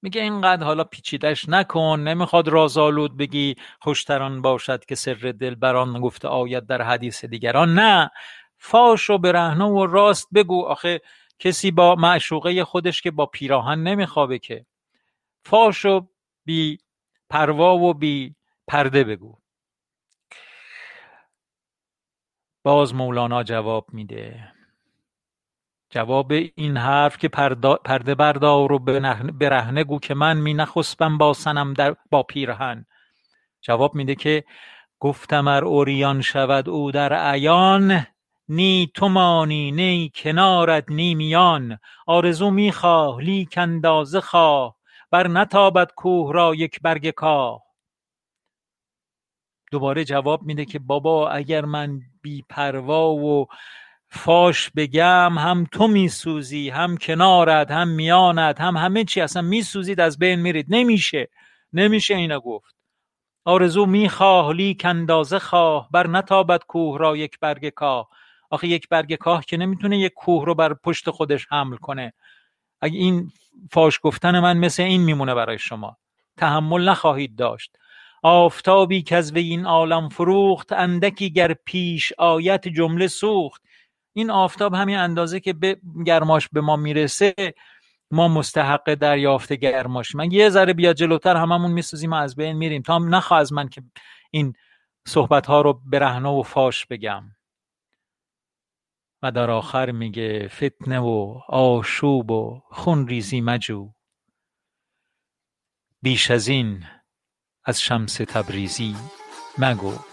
میگه اینقدر حالا پیچیدش نکن نمی‌خواد رازآلود بگی خوشتران باشد که سر دل بران گفته آید در حدیث دیگران. نه فاش و برهنه و راست بگو. آخه کسی با معشوقه خودش که با پیراهن نمیخوابه که. فاش و بی پروا و بی پرده بگو. باز مولانا جواب میده. جواب این حرف که پرده بردار و برهنه گو که من می نخسبم با سنم در با پیرهن. جواب میده که گفتم ار اوریان شود او در عیان نی تو مانی نی کنارت نی میان. آرزو می‌خواه لیک اندازه خواه بر نتابد کوه را یک برگ کاه. دوباره جواب میده که بابا اگر من بی پروا و فاش بگم هم تو میسوزی هم کنارت هم میانت هم همه چی اصلا میسوزید از بین میرید. نمیشه. نمیشه اینو گفت. آرزو می‌خواه لیک اندازه خواه بر نتابد کوه را یک برگ کاه. آخه یک برگ کاه که نمی‌تونه یک کوه رو بر پشت خودش حمل کنه. اگه این فاش گفتن من مثل این میمونه برای شما. تحمل نخواهید داشت. آفتابی که از این عالم فروخت اندکی گر پیش آیت جمله سوخت. این آفتاب همین اندازه که به گرماش به ما می‌رسه ما مستحق دریافت گرماش. من یه ذره بیا جلوتر هممون میسوزیم از بین میریم. تا نخواه از من که این صحبت ها رو برهنه و فاش بگم. و در آخر میگه فتنه و آشوب و خون ریزی مجو. بیش از این از شمس تبریزی مگو.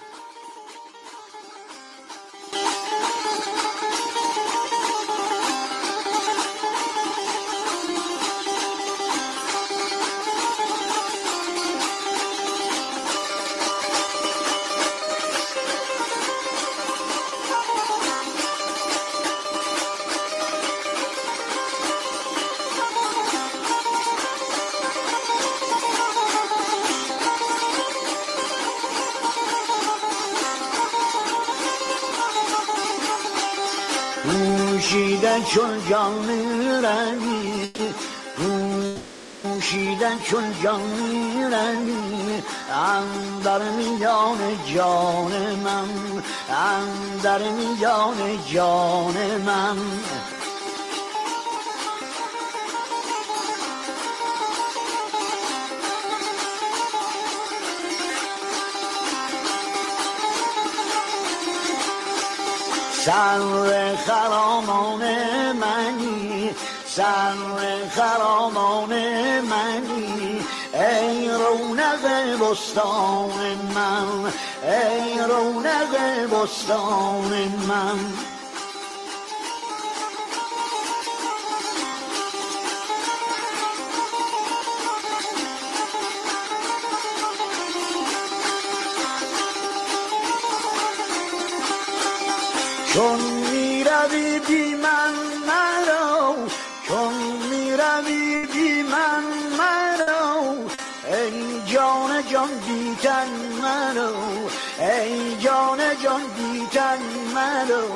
جان می‌روی اندر میان جان من اندر میان جان من سر خرامان منی سر خرامان بستان من ای رونق بستان من چون می‌روی بی من بیتن مرا ای جان جان بیتن مرا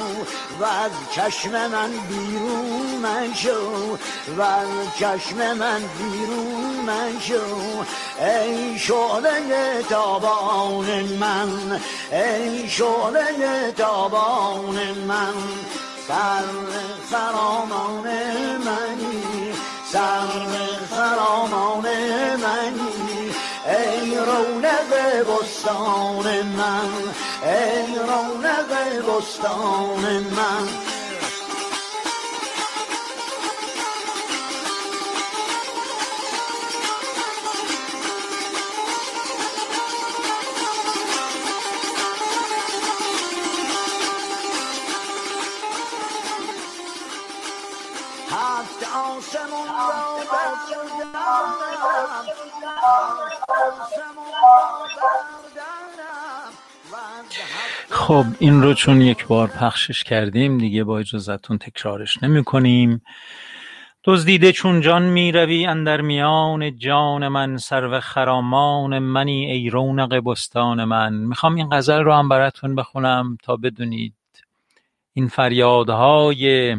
و از چشم من بیرون مشو و از چشم من بیرون مشو ای شعله تابان من ای شعله تابان من. سر خرامان منی سر خرامان منی. ای رونق بستان من ای رونق بستان من هفت آسمون را بردارم و خب این رو چون یک بار پخشش کردیم دیگه با اجازتون تکرارش نمی کنیم دزدیده چون جان می روی اندر میان جان من سرو خرامان منی ای رونق بستان من. می‌خوام این غزل رو هم براتون بخونم تا بدونید این فریادهای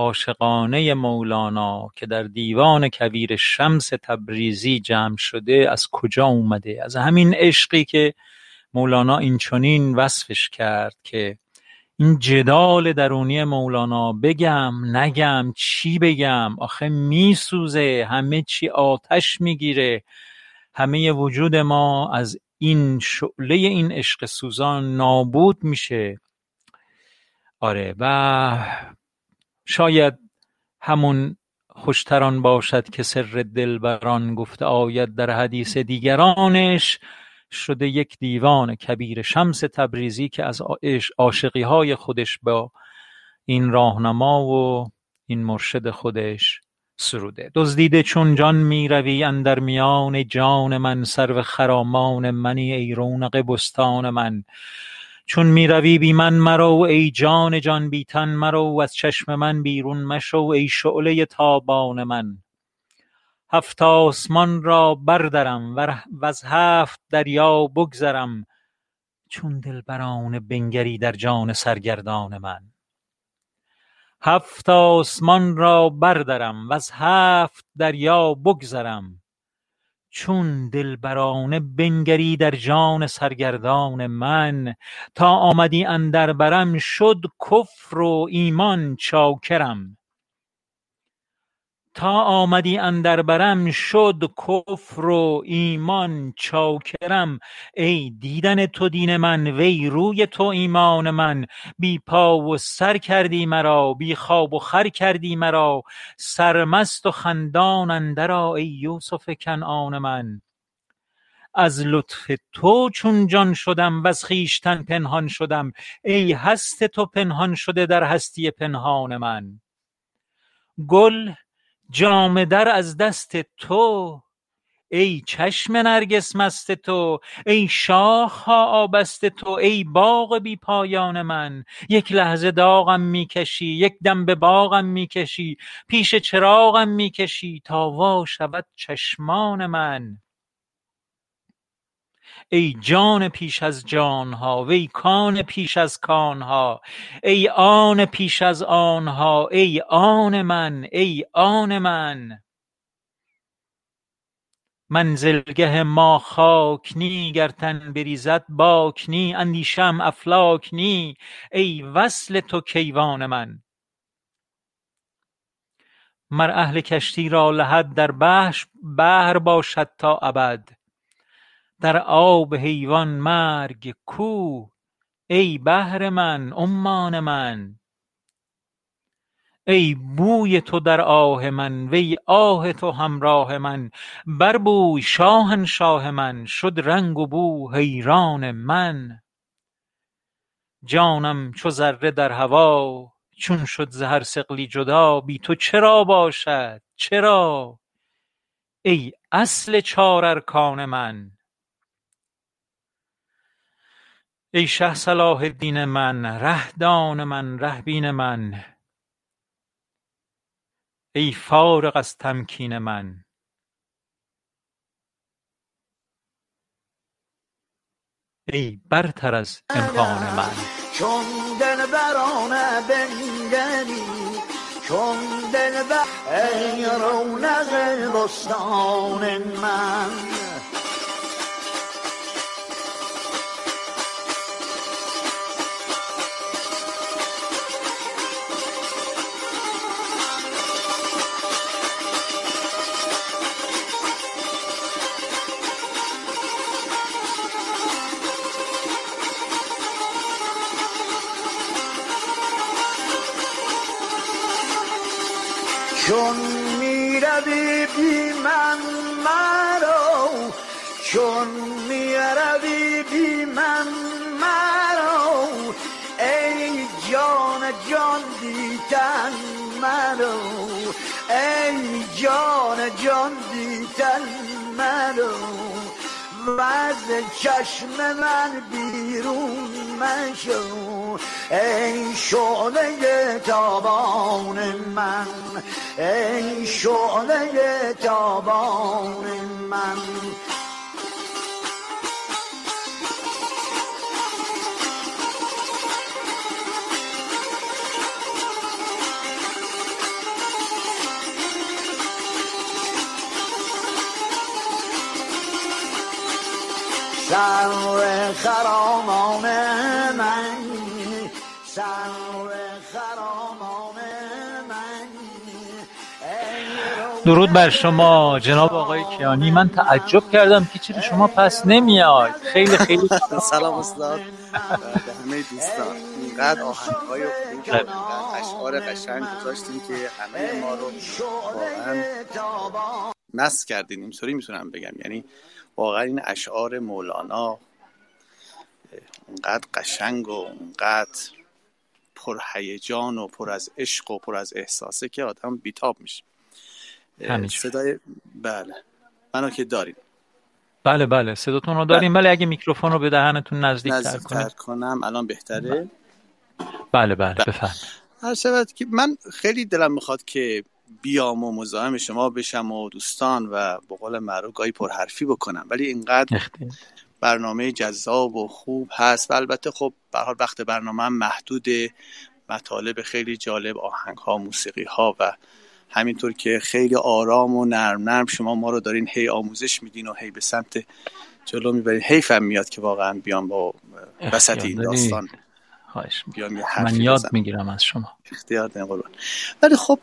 عاشقانه مولانا که در دیوان کبیر شمس تبریزی جمع شده از کجا اومده؟ از همین عشقی که مولانا این چنین وصفش کرد که این جدال درونی مولانا بگم نگم چی بگم؟ آخه میسوزه همه چی آتش می‌گیره. همه وجود ما از این شعله این عشق سوزان نابود میشه. آره و شاید همون خوشتران باشد که سر دلبران گفته آید در حدیث دیگرانش شده یک دیوان کبیر شمس تبریزی که از عاشقی های خودش با این راهنما و این مرشد خودش سروده. دزدیده چون جان می روی اندر میان جان من سرو خرامان منی ای رونق بستان من. چون می روی بی من مرو ای جان جان بی تن مرو از چشم من بیرون مشو ای شعله تابان من. هفت آسمان را بردرم وز هفت دریا بگذرم چون دلبرانه بنگری در جان سرگردان من. هفت آسمان را بردرم وز هفت دریا بگذرم چون دلبرانه بنگری در جان سرگردان من. تا آمدی اندر برم شد کفر و ایمان چاکرم. تا آمدی اندر برم شد کفر و ایمان چاکرم. ای دیدن تو دین من وی روی تو ایمان من. بی پا و سر کردی مرا بی خواب و خور کردی مرا. سرمست و خندان اندر آ ای یوسف کنعان من. از لطف تو چون جان شدم وز خویشتن پنهان شدم. ای هست تو پنهان شده در هستی پنهان من. گل جامه در از دست تو. ای چشم نرگس مست تو ای شاخ ها آبست تو ای باغ بی پایان من. یک لحظه داغم می‌کشی یک دم به باغم می‌کشی پیش چراغم می‌کشی تا وا شود چشمان من. ای جان پیش از جانها وی کان پیش از کانها ای آن پیش از آنها ای آن من ای آن من. منزلگه ما خاک نی گر تن بریزد باک نی اندیشه افلاک نی ای وصل تو کیوان من. مر اهل کشتی را لحد در بحر باشد تا ابد. در آب حیوان مرگ کو ای بحر من عمان من. ای بوی تو در آه من وی آه تو همراه من. بربوی شاهنشاه من شد رنگ و بو حیران من. جانم چو ذره در هوا چون شد ز هر ثقلی جدا. بی تو چرا باشد؟ چرا؟ ای اصل چار ارکان من. ای شه صلاح الدین من ره دان من ره بین من. ای فارغ از تمکین من. ای برتر از امکان من. چون دلبرانه بنگری چون دلبر ای رونق بستان من. چون می‌روی بی من مرو چون می‌روی بی من مرو ای جان جان دیدن مرو ای جان جان دیدن مرو و از چشم من بیرون مشو ای شعله تابان من ای شعله تابان من. سر خرامان من سر خرامان من. درود بر شما جناب آقای کیانی. من تعجب کردم که چرا شما پس نمیاد خیلی خیلی سلام. استاد. همه دوستان. اینقدر آهنگهای خوب اینقدر اشعار قشنگ گذاشتیم که همه ما رو واقعا نصب کردین. اینطوری می‌تونم بگم. یعنی واقعا این اشعار مولانا اونقدر قشنگ و اونقدر پر هیجان و پر از عشق و پر از احساسه که آدم بیتاب میشه. صدای بله. منو که داریم بله بله. صداتون رو داریم ولی اگه میکروفون رو به دهنتون نزدیک تر نزدیکتر کنید کنم. الان بهتره؟ بله بله. بفرمایید. هر شود که من خیلی دلم می‌خواد که بیام و مزاحم شما بشم و دوستان و به قول معروف گاهی پرحرفی بکنم ولی اینقدر. برنامه جذاب و خوب هست و البته خب به هر حال وقت برنامه هم محدوده مطالب خیلی جالب آهنگ ها موسیقی ها و همینطور که خیلی آرام و نرم نرم شما ما رو دارین هی آموزش میدین و هی به سمت جلو می‌برین حیفم میاد که واقعا بیام با وسط این. داستان خواهش من یاد. می‌گیرم از شما. اختیار دارین قربان. ولی خب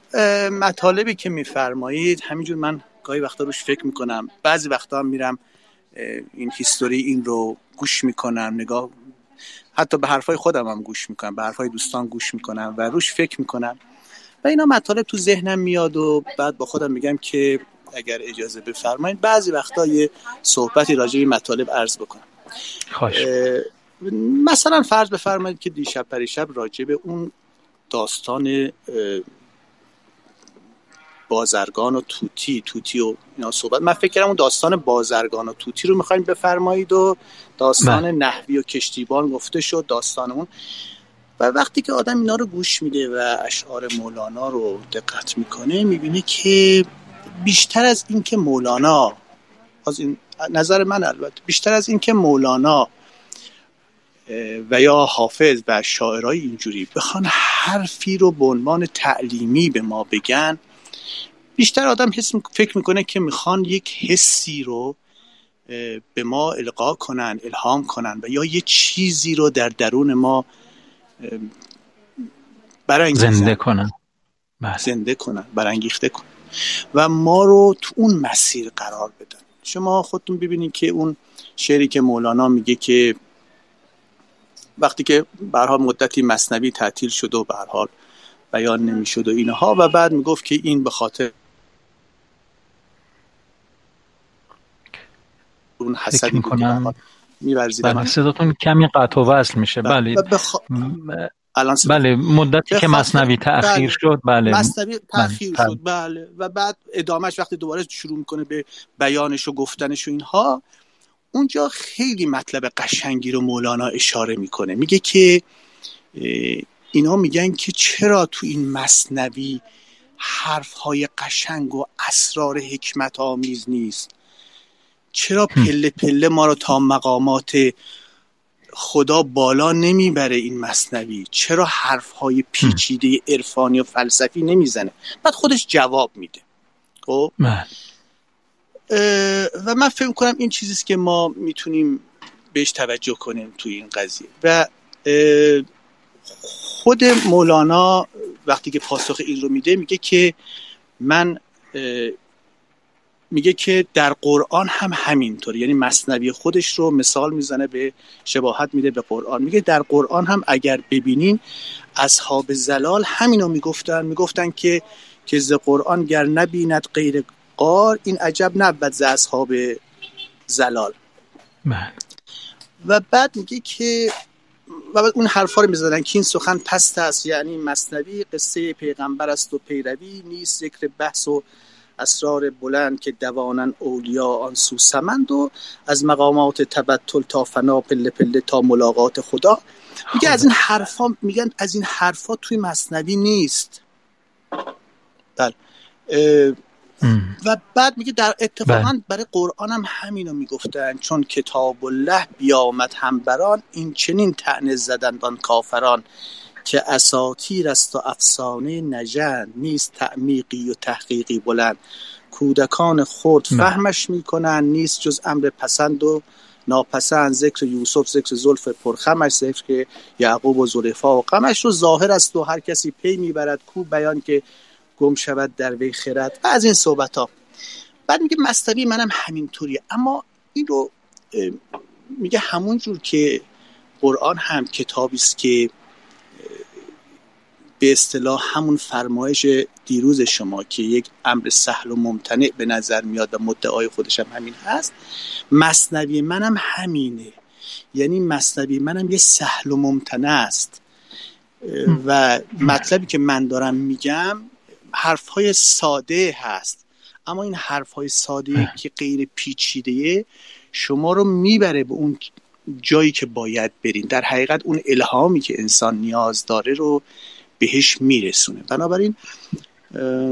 مطالبی که میفرمایید همینجور من گاهی وقتا روش فکر می‌کنم. بعضی وقتا هم میرم این هیستوری این رو گوش می‌کنم نگاه حتی به حرفای خودم هم گوش می‌کنم به حرفای دوستان گوش می‌کنم و روش فکر می‌کنم. و اینا مطالب تو ذهنم میاد و بعد با خودم میگم که اگر اجازه بفرمایید بعضی وقتا یه صحبتی راجع به مطالب عرض بکنم. خواهش. اه، مثلا فرض بفرمایید که دیشب پریشب راجع به اون داستان بازرگان و توتی توتی و اینا صحبت من فکر کردم اون داستان بازرگان و توتی رو می‌خوایم بفرمایید و داستان بله. نحوی و کشتیبان گفته شد داستان اون و وقتی که آدم اینا رو گوش میده و اشعار مولانا رو دقت می‌کنه می‌بینه که بیشتر از اینکه مولانا باز این نظر من البته بیشتر از اینکه مولانا و یا حافظ و شاعرای اینجوری بخوان حرفی رو به عنوان تعلیمی به ما بگن بیشتر آدم حس فکر می‌کنه که می‌خوان یک حسی رو به ما القا کنن الهام کنن و یا یه چیزی رو در درون ما برانگیزن. زنده کنن. بله. زنده کنن برانگیخته کنن. و ما رو تو اون مسیر قرار بدن. شما خودتون ببینید که اون شعری که مولانا میگه که وقتی که به مدتی مصنوی تعطیل شد و به حال بیان نمی‌شد و اینها و بعد می‌گفت که این به خاطر اون حسدی می‌کنم بله صداتون کمی قطع و وصل میشه. بله. الان بله مدتی که مصنوی تأخیر بله. شد بله. مصنوی تأخیر بله. شد بله. و بعد ادامهش وقتی دوباره شروع می‌کنه به بیانش و گفتنش و اینها اونجا خیلی مطلب قشنگی رو مولانا اشاره می‌کنه. میگه که اینا میگن که چرا تو این مصنوی حرف های قشنگ و اسرار حکمت آمیز نیست؟ چرا پله پله ما رو تا مقامات خدا بالا نمی‌بره این مصنوی؟ چرا حرف های پیچیده عرفانی و فلسفی نمی‌زنه؟ بعد خودش جواب میده. خب؟ بله. و من فکر کنم این چیزیست که ما می‌تونیم بهش توجه کنیم توی این قضیه. و خود مولانا وقتی که پاسخ این رو میده میگه که من میگه که در قرآن هم همینطور یعنی مصنوی خودش رو مثال می‌زنه به شباهت میده به قرآن. میگه در قرآن هم اگر ببینین اصحاب زلال همینو می‌گفتن. می‌گفتن که که ز قرآن گر نبیند غیر قار این عجب نبود ز اصحاب زلال. بله. و بعد میگه که و بعد اون حرفا رو می‌زدن که این سخن پست است یعنی مصنوی قصه پیغمبر است و پیروی نیست ذکر بحث و اسرار بلند که دوانن اولیا آن سو سمند و از مقامات تبتل تا فنا پله پله تا ملاقات خدا. میگه از این حرفا میگن از این حرفا توی مصنوی نیست. بله. و بعد میگه در اتفاقا بله. برای قرآن هم همینو می‌گفتن چون کتاب الله بیامد هم بران این چنین تعنه زدند آن کافران که اساتیر است و افسانه نژند نیست تعمیقی و تحقیقی بلند. کودکان خود فهمش می‌کنن نیست جز امر پسند و ناپسند ذکر یوسف ذکر زلف پرخمش ذکر یعقوب و زلیفا و قمش رو ظاهر است و هر کسی پی می‌برد. کو بیان که گم شود در وی خرد. و از این صحبت ها بعد میگه مستوی منم همینطوریه. اما این رو میگه همون جور که قرآن هم کتابی است که به اصطلاح همون فرمایش دیروز شما که یک امر سهل و ممتنع به نظر میاد و مدعای خودش هم همین هست. مصنوی منم همینه. یعنی مصنوی منم یه سهل و ممتنع است. و مطلبی که من دارم میگم حرفهای ساده هست. اما این حرفهای ساده که غیر پیچیده شما رو می‌بره به اون جایی که باید برین. در حقیقت اون الهامی که انسان نیاز داره رو بهش میرسونه. بنابراین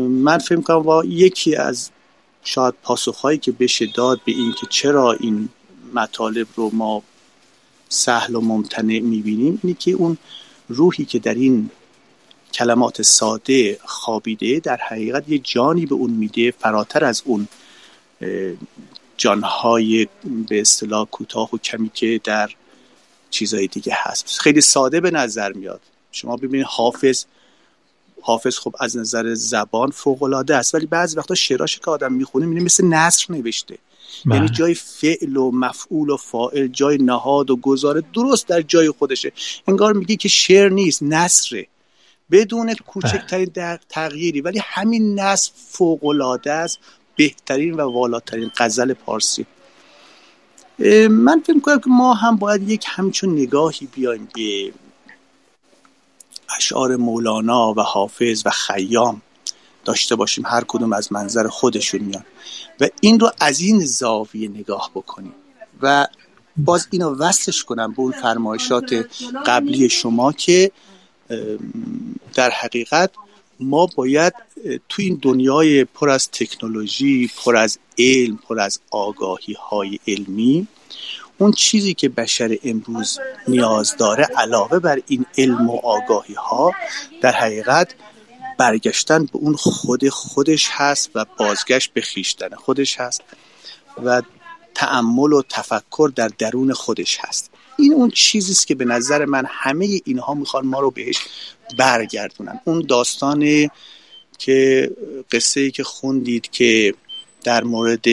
من فکر کنم با یکی از شاید پاسخهایی که بشه داد به این که چرا این مطالب رو ما سهل و ممتنع می‌بینیم اینه که اون روحی که در این کلمات ساده خوابیده در حقیقت یه جانی به اون میده فراتر از اون جانهای به اصطلاح کوتاه و کمی که در چیزهای دیگه هست. خیلی ساده به نظر میاد. شما ببینید حافظ حافظ خب از نظر زبان فوق العاده است ولی بعضی وقتا شعراش که آدم می‌خونه می‌بینه مثل نصر نوشته. بله. یعنی جای فعل و مفعول و فاعل جای نهاد و گزاره درست در جای خودشه. انگار میگی که شعر نیست نصره بدون کوچکترین بله. تغییری ولی همین نصر فوق العاده است بهترین و والاترین غزل پارسی. من فکر کنم که ما هم باید یک همچون نگاهی بیایم به اشعار مولانا و حافظ و خیام داشته باشیم. هر کدوم از منظر خودشون میان. و این رو از این زاویه نگاه بکنیم. و باز اینو وصلش کنم به اون فرمایشات قبلی شما که در حقیقت ما باید تو این دنیای پر از تکنولوژی پر از علم پر از آگاهی های علمی اون چیزی که بشر امروز نیاز داره علاوه بر این علم و آگاهی ها در حقیقت برگشتن به اون خود خودش هست و بازگشت به خیشتن خودش هست و تعمل و تفکر در درون خودش هست. این اون چیزی است که به نظر من همه اینها می‌خوان ما رو بهش برگردونن. اون داستان که قصه ای که خوندید که در مورد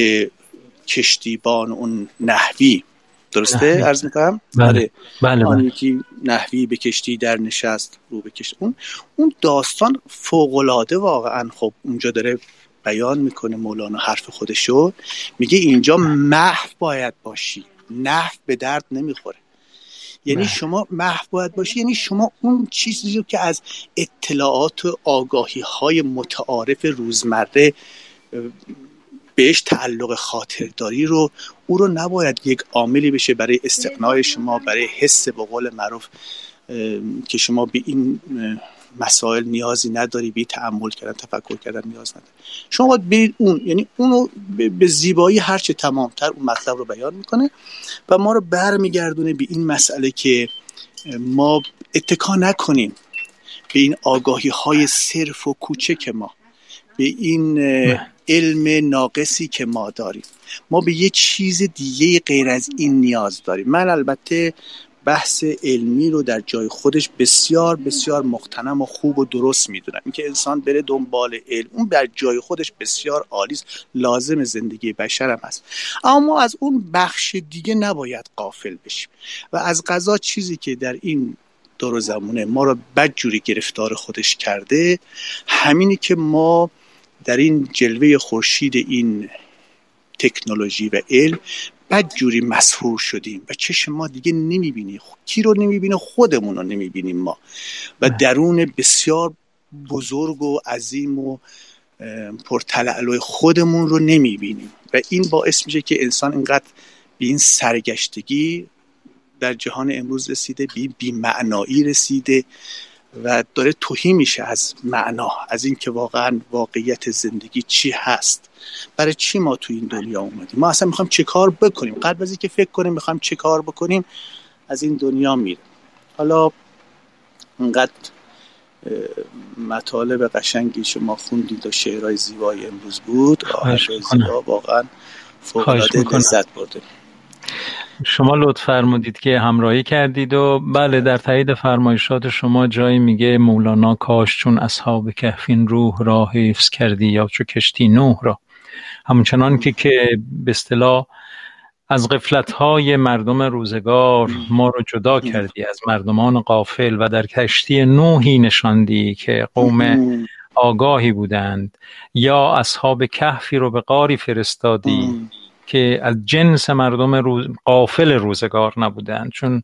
کشتیبان اون نحوی درسته نحوی. عرض می‌کنم؟ بله. آره. بله بله. یکی نحوی به کشتی در نشست رو به کشتی. اون اون داستان فوقالعاده واقعا خب اونجا داره بیان می‌کنه مولانا حرف خودشو. میگه اینجا محو باید باشی. نحو به درد نمی‌خوره. یعنی بله. شما محو باید باشی یعنی شما اون چیزی رو که از اطلاعات و آگاهی های متعارف روزمره بهش تعلق خاطرداری رو او رو نباید یک عاملی بشه برای استقناع شما برای حس به قول معروف که شما به این مسائل نیازی نداری به تعمل کردن تفکر کردن نیاز نداری. شما باید برید اون یعنی اونو به- زیبایی هرچه تمامتر اون مطلب رو بیان می‌کنه و ما رو برمیگردونه به این مسئله که ما اتکا نکنیم به این آگاهی های صرف و کوچک ما به این علم ناقصی که ما داریم. ما به یه چیز دیگه غیر از این نیاز داریم. من البته بحث علمی رو در جای خودش بسیار بسیار مختنم و خوب و درست می‌دونم. اینکه انسان بره دنبال علم اون در جای خودش بسیار عالی است. لازم زندگی بشر هم هست. اما ما از اون بخش دیگه نباید قافل بشیم. و از قضا چیزی که در این دور زمونه ما رو بدجوری گرفتار خودش کرده همینی که ما در این جلوه خورشید این تکنولوژی و علم بدجوری مسحور شدیم و چشم ما دیگه نمی‌بینی. کی رو نمی‌بینه خودمون رو نمی‌بینیم ما. و درون بسیار بزرگ و عظیم و اه، پرتلعلوی خودمون رو نمی‌بینیم. و این باعث میشه که انسان اینقدر به این سرگشتگی در جهان امروز رسیده به این بیمعنایی رسیده و داره توهی میشه از معنا از اینکه واقعا واقعیت زندگی چی هست. برای چی ما تو این دنیا اومدیم؟ ما اصلا می‌خوایم چه کار بکنیم؟ قبل از اینکه فکر کنیم می‌خوایم چه کار بکنیم از این دنیا میریم. حالا اینقدر اه، مطالب قشنگی شما خوندید و شعرهای زیبای امروز بود. می‌کنم. زیبا واقعا فوق العاده. لذت برده. شما لطف فرمودید که همراهی کردید و بله در تایید فرمایشات شما جایی میگه مولانا کاش چون اصحاب کهفین روح را حفظ کردی یا چو کشتی نوح را. همچنان که که به اصطلاح از قفلت‌های مردم روزگار ما رو جدا کردی از مردمان قافل و در کشتی نوحی نشاندی که قوم آگاهی بودند یا اصحاب کهفی رو به قاری فرستادی که از جنس مردم روز قافل روزگار نبودند. چون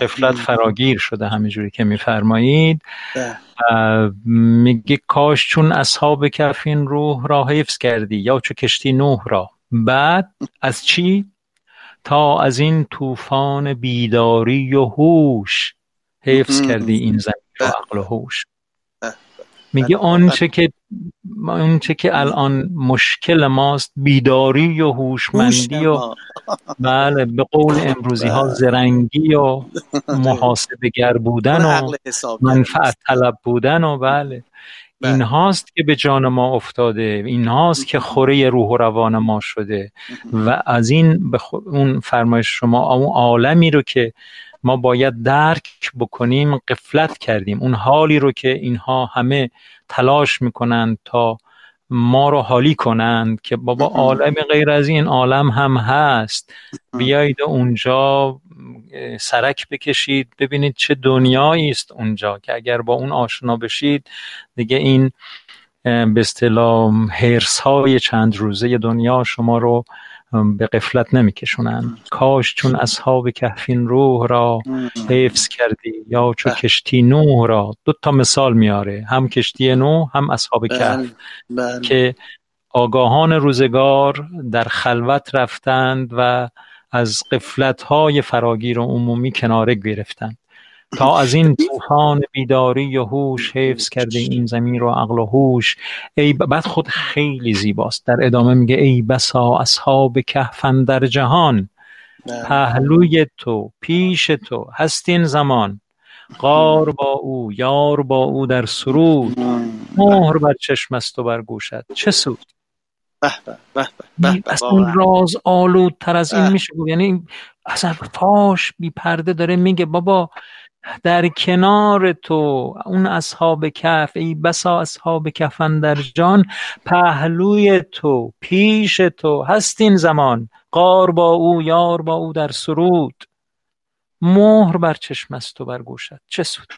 قفلت فراگیر شده همینجوری که میفرمایید. میگه کاش چون اصحاب کفین روح را حفظ کردی یا چو کشتی نوح را بعد از چی تا از این طوفان بیداری و هوش حفظ. کردی این زمین و. عقل و هوش. میگه. آنچه که آنچه که الان مشکل ماست بیداری و هوشمندی و. بله به قول امروزی ها بله. زرنگی و محاسبه گر بودن اون و منفعت طلب بودن و بله بله. این هاست که به جان ما افتاده این هاست که خوره روح و روان ما شده و از این به اون فرمایش شما اون عالمی رو که ما باید درک بکنیم قفلت کردیم. اون حالی رو که اینها همه تلاش می‌کنند تا ما رو حالی کنند که بابا عالم غیر از این عالم هم هست. بیایید اونجا سرک بکشید ببینید چه دنیایی است اونجا که اگر با اون آشنا بشید دیگه این به اصطلاح هرس های چند روزه دنیا شما رو به قفلت نمیکشونن. کاش چون اصحاب کهفین روح را حفظ کردی یا چو بله. کشتی نوح را. دو تا مثال میاره. هم کشتی نوح هم اصحاب کهف. بله. بله. که آگاهان روزگار در خلوت رفتند و از قفلت های فراگیر و عمومی کناره گرفتند. تا از این طوفان بیداری و هوش حفظ کرده این زمین رو عقل و هوش ای بعد خود خیلی زیباست. در ادامه میگه ای بسا اصحاب کهفن در جهان پهلوی تو پیش تو هستین زمان. قار با او یار با او در سرود. مهر بر چشم است و بر گوشت. چه سود؟ اصلا واقعا. راز آلودتر از این. میشه یعنی اصلا فاش بی پرده داره میگه بابا در کنار تو اون اصحاب کف ای بسا اصحاب کفن در جان پهلوی تو پیش تو هستین زمان. قار با او یار با او در سرود. مهر بر چشم است و بر گوشت چه سود.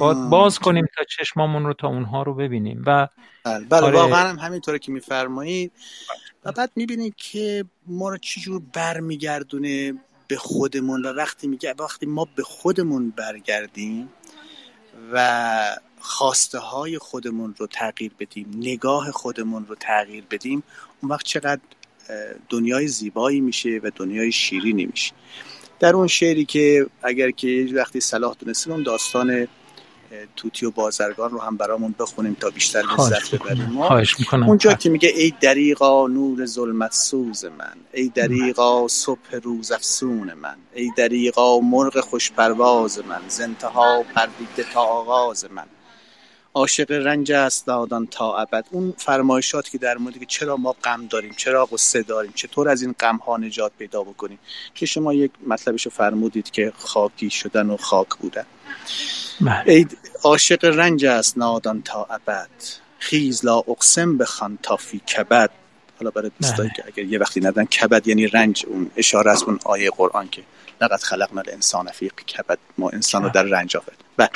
باید باز کنیم تا چشمامون رو تا اونها رو ببینیم. و بله, بله آره. واقعا هم همینطوره که میفرمایید. و بعد می‌بینید که ما رو چجور برمیگردونه به خودمون و وقتی میگه وقتی ما به خودمون برگردیم و خواسته های خودمون رو تغییر بدیم نگاه خودمون رو تغییر بدیم اون وقت چقدر دنیای زیبایی میشه و دنیای شیرینی میشه. در اون شعری که اگر که وقتی صلاح دونستیم اون داستان توتی و بازرگان رو هم برامون بخونیم تا بیشتر لذت ببریم. اونجا که میگه ای دریغا نور ظلمت سوز من ای دریغا صبح روز افسون من ای دریغا مرغ خوش پرواز من زنتها پردیده تا آغاز من. عاشق رنج است دادان تا ابد. اون فرمایشات که در مورد که چرا ما غم داریم چرا قصه داریم چطور از این غم ها نجات پیدا بکنیم؟ که شما یک مطلبش رو فرمودید که خاکی شدن و خاک بودن. ای عاشق رنج است نادان تا ابد. خیز لا اقسم بخوان تا فی کبد. حالا برای دوستایی که اگر یه وقتی ندن کبد یعنی رنج اون اشاره است اون آیه قرآن که لقد خلقنا الانسان فی کبد. ما انسان رو در رنج آفرید و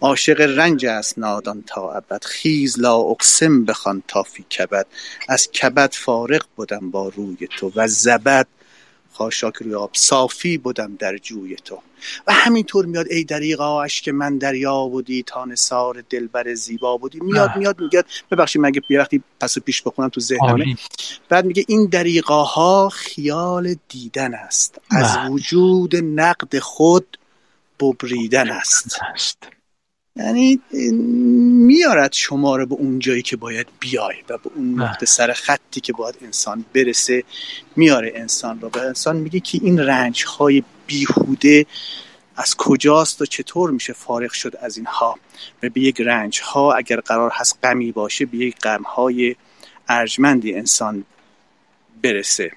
عاشق رنج است نادان تا ابد. خیز لا اقسم بخوان تا فی کبد. از کبد فارغ بودم با روی تو و زبد. خاشاک روی آب صافی بودم در جوی تو. و همینطور میاد ای دریغا اشک من دریا بودی تا نثار دلبر زیبا بودی. میاد نه. میاد میگه ببخشید مگه یه وقتی پس و پیش بخونم تو ذهنمه. بعد میگه این دریغاها خیال دیدن است. از بله. وجود نقد خود ببریدن است. یعنی میارد شما رو به اون جایی که باید بیای و به اون. نقطه سر خطی که باید انسان برسه میاره انسان رو. و انسان میگه که این رنج های بیهوده از کجاست و چطور میشه فارغ شد از اینها؟ و به یک رنج ها اگر قرار هست غمی باشه به یک غم های ارجمندی انسان برسه.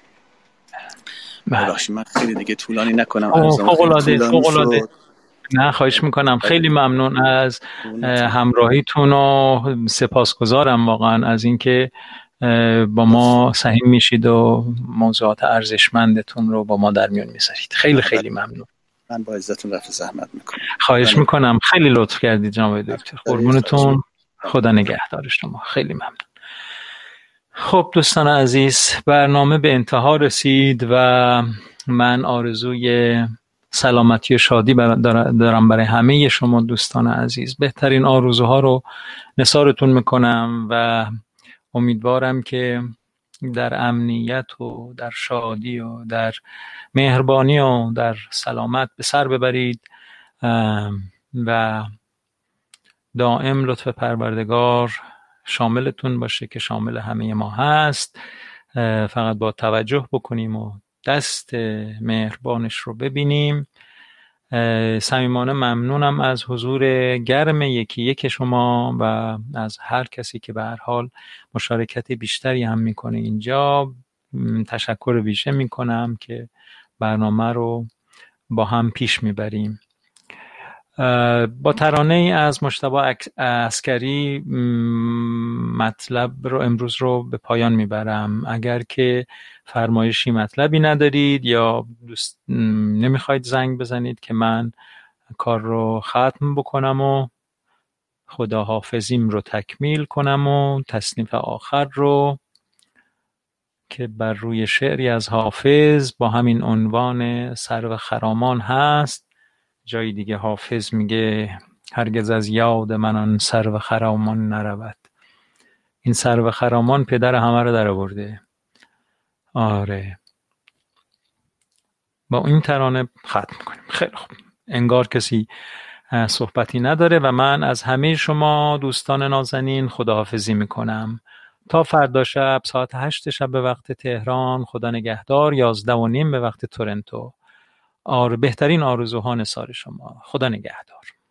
بله. من خیلی دیگه طولانی نکنم. اوه، عرضم نه خواهش می‌کنم. خیلی ممنون از اه، همراهیتون و سپاسگزارم واقعا از اینکه با ما سهیم میشید و موضوعات ارزشمندتون رو با ما در میون می‌ذارید. خیلی خیلی ممنون. من با عزتون رفع زحمت می‌کنم. خواهش. می‌کنم. خیلی لطف کردید جناب دکتر. قربونتون. خدا نگهدار شما. خیلی ممنون. خب دوستان عزیز برنامه به انتها رسید و من آرزوی سلامتی و شادی دارم برای همه شما دوستان عزیز. بهترین آرزوها رو نثارتون می‌کنم و امیدوارم که در امنیت و در شادی و در مهربانی و در سلامت به سر ببرید. و دائم لطف پروردگار شاملتون باشه که شامل همه ما هست. فقط با توجه بکنیم و دست مهربانش رو ببینیم. صمیمانه ممنونم از حضور گرم یکی یک شما و از هر کسی که به هر حال مشارکت بیشتری هم می‌کنه اینجا. تشکر ویژه می‌کنم که برنامه رو با هم پیش می‌بریم. با ترانه ای از مشتبه م، مطلب رو امروز رو به پایان می‌برم. اگر که فرمایشی مطلبی ندارید یا دوست نمی‌خواید زنگ بزنید که من کار رو ختم بکنم و خداحافظیم رو تکمیل کنم و تصنیف آخر رو که بر روی شعری از حافظ با همین عنوان سرو خرامان هست. جای دیگه حافظ میگه هرگز از یاد من آن سرو خرامان نرود. این سرو خرامان پدر همه رو در آورده. آره. با این ترانه ختم کنیم. خیلی خوب. انگار کسی صحبتی نداره و من از همه شما دوستان نازنین خداحافظی می‌کنم. تا فردا شب ساعت هشت شب به وقت تهران خدا نگهدار یازده و نیم به وقت تورنتو. آر بهترین آرزوها نثار شما. خدا نگهدار.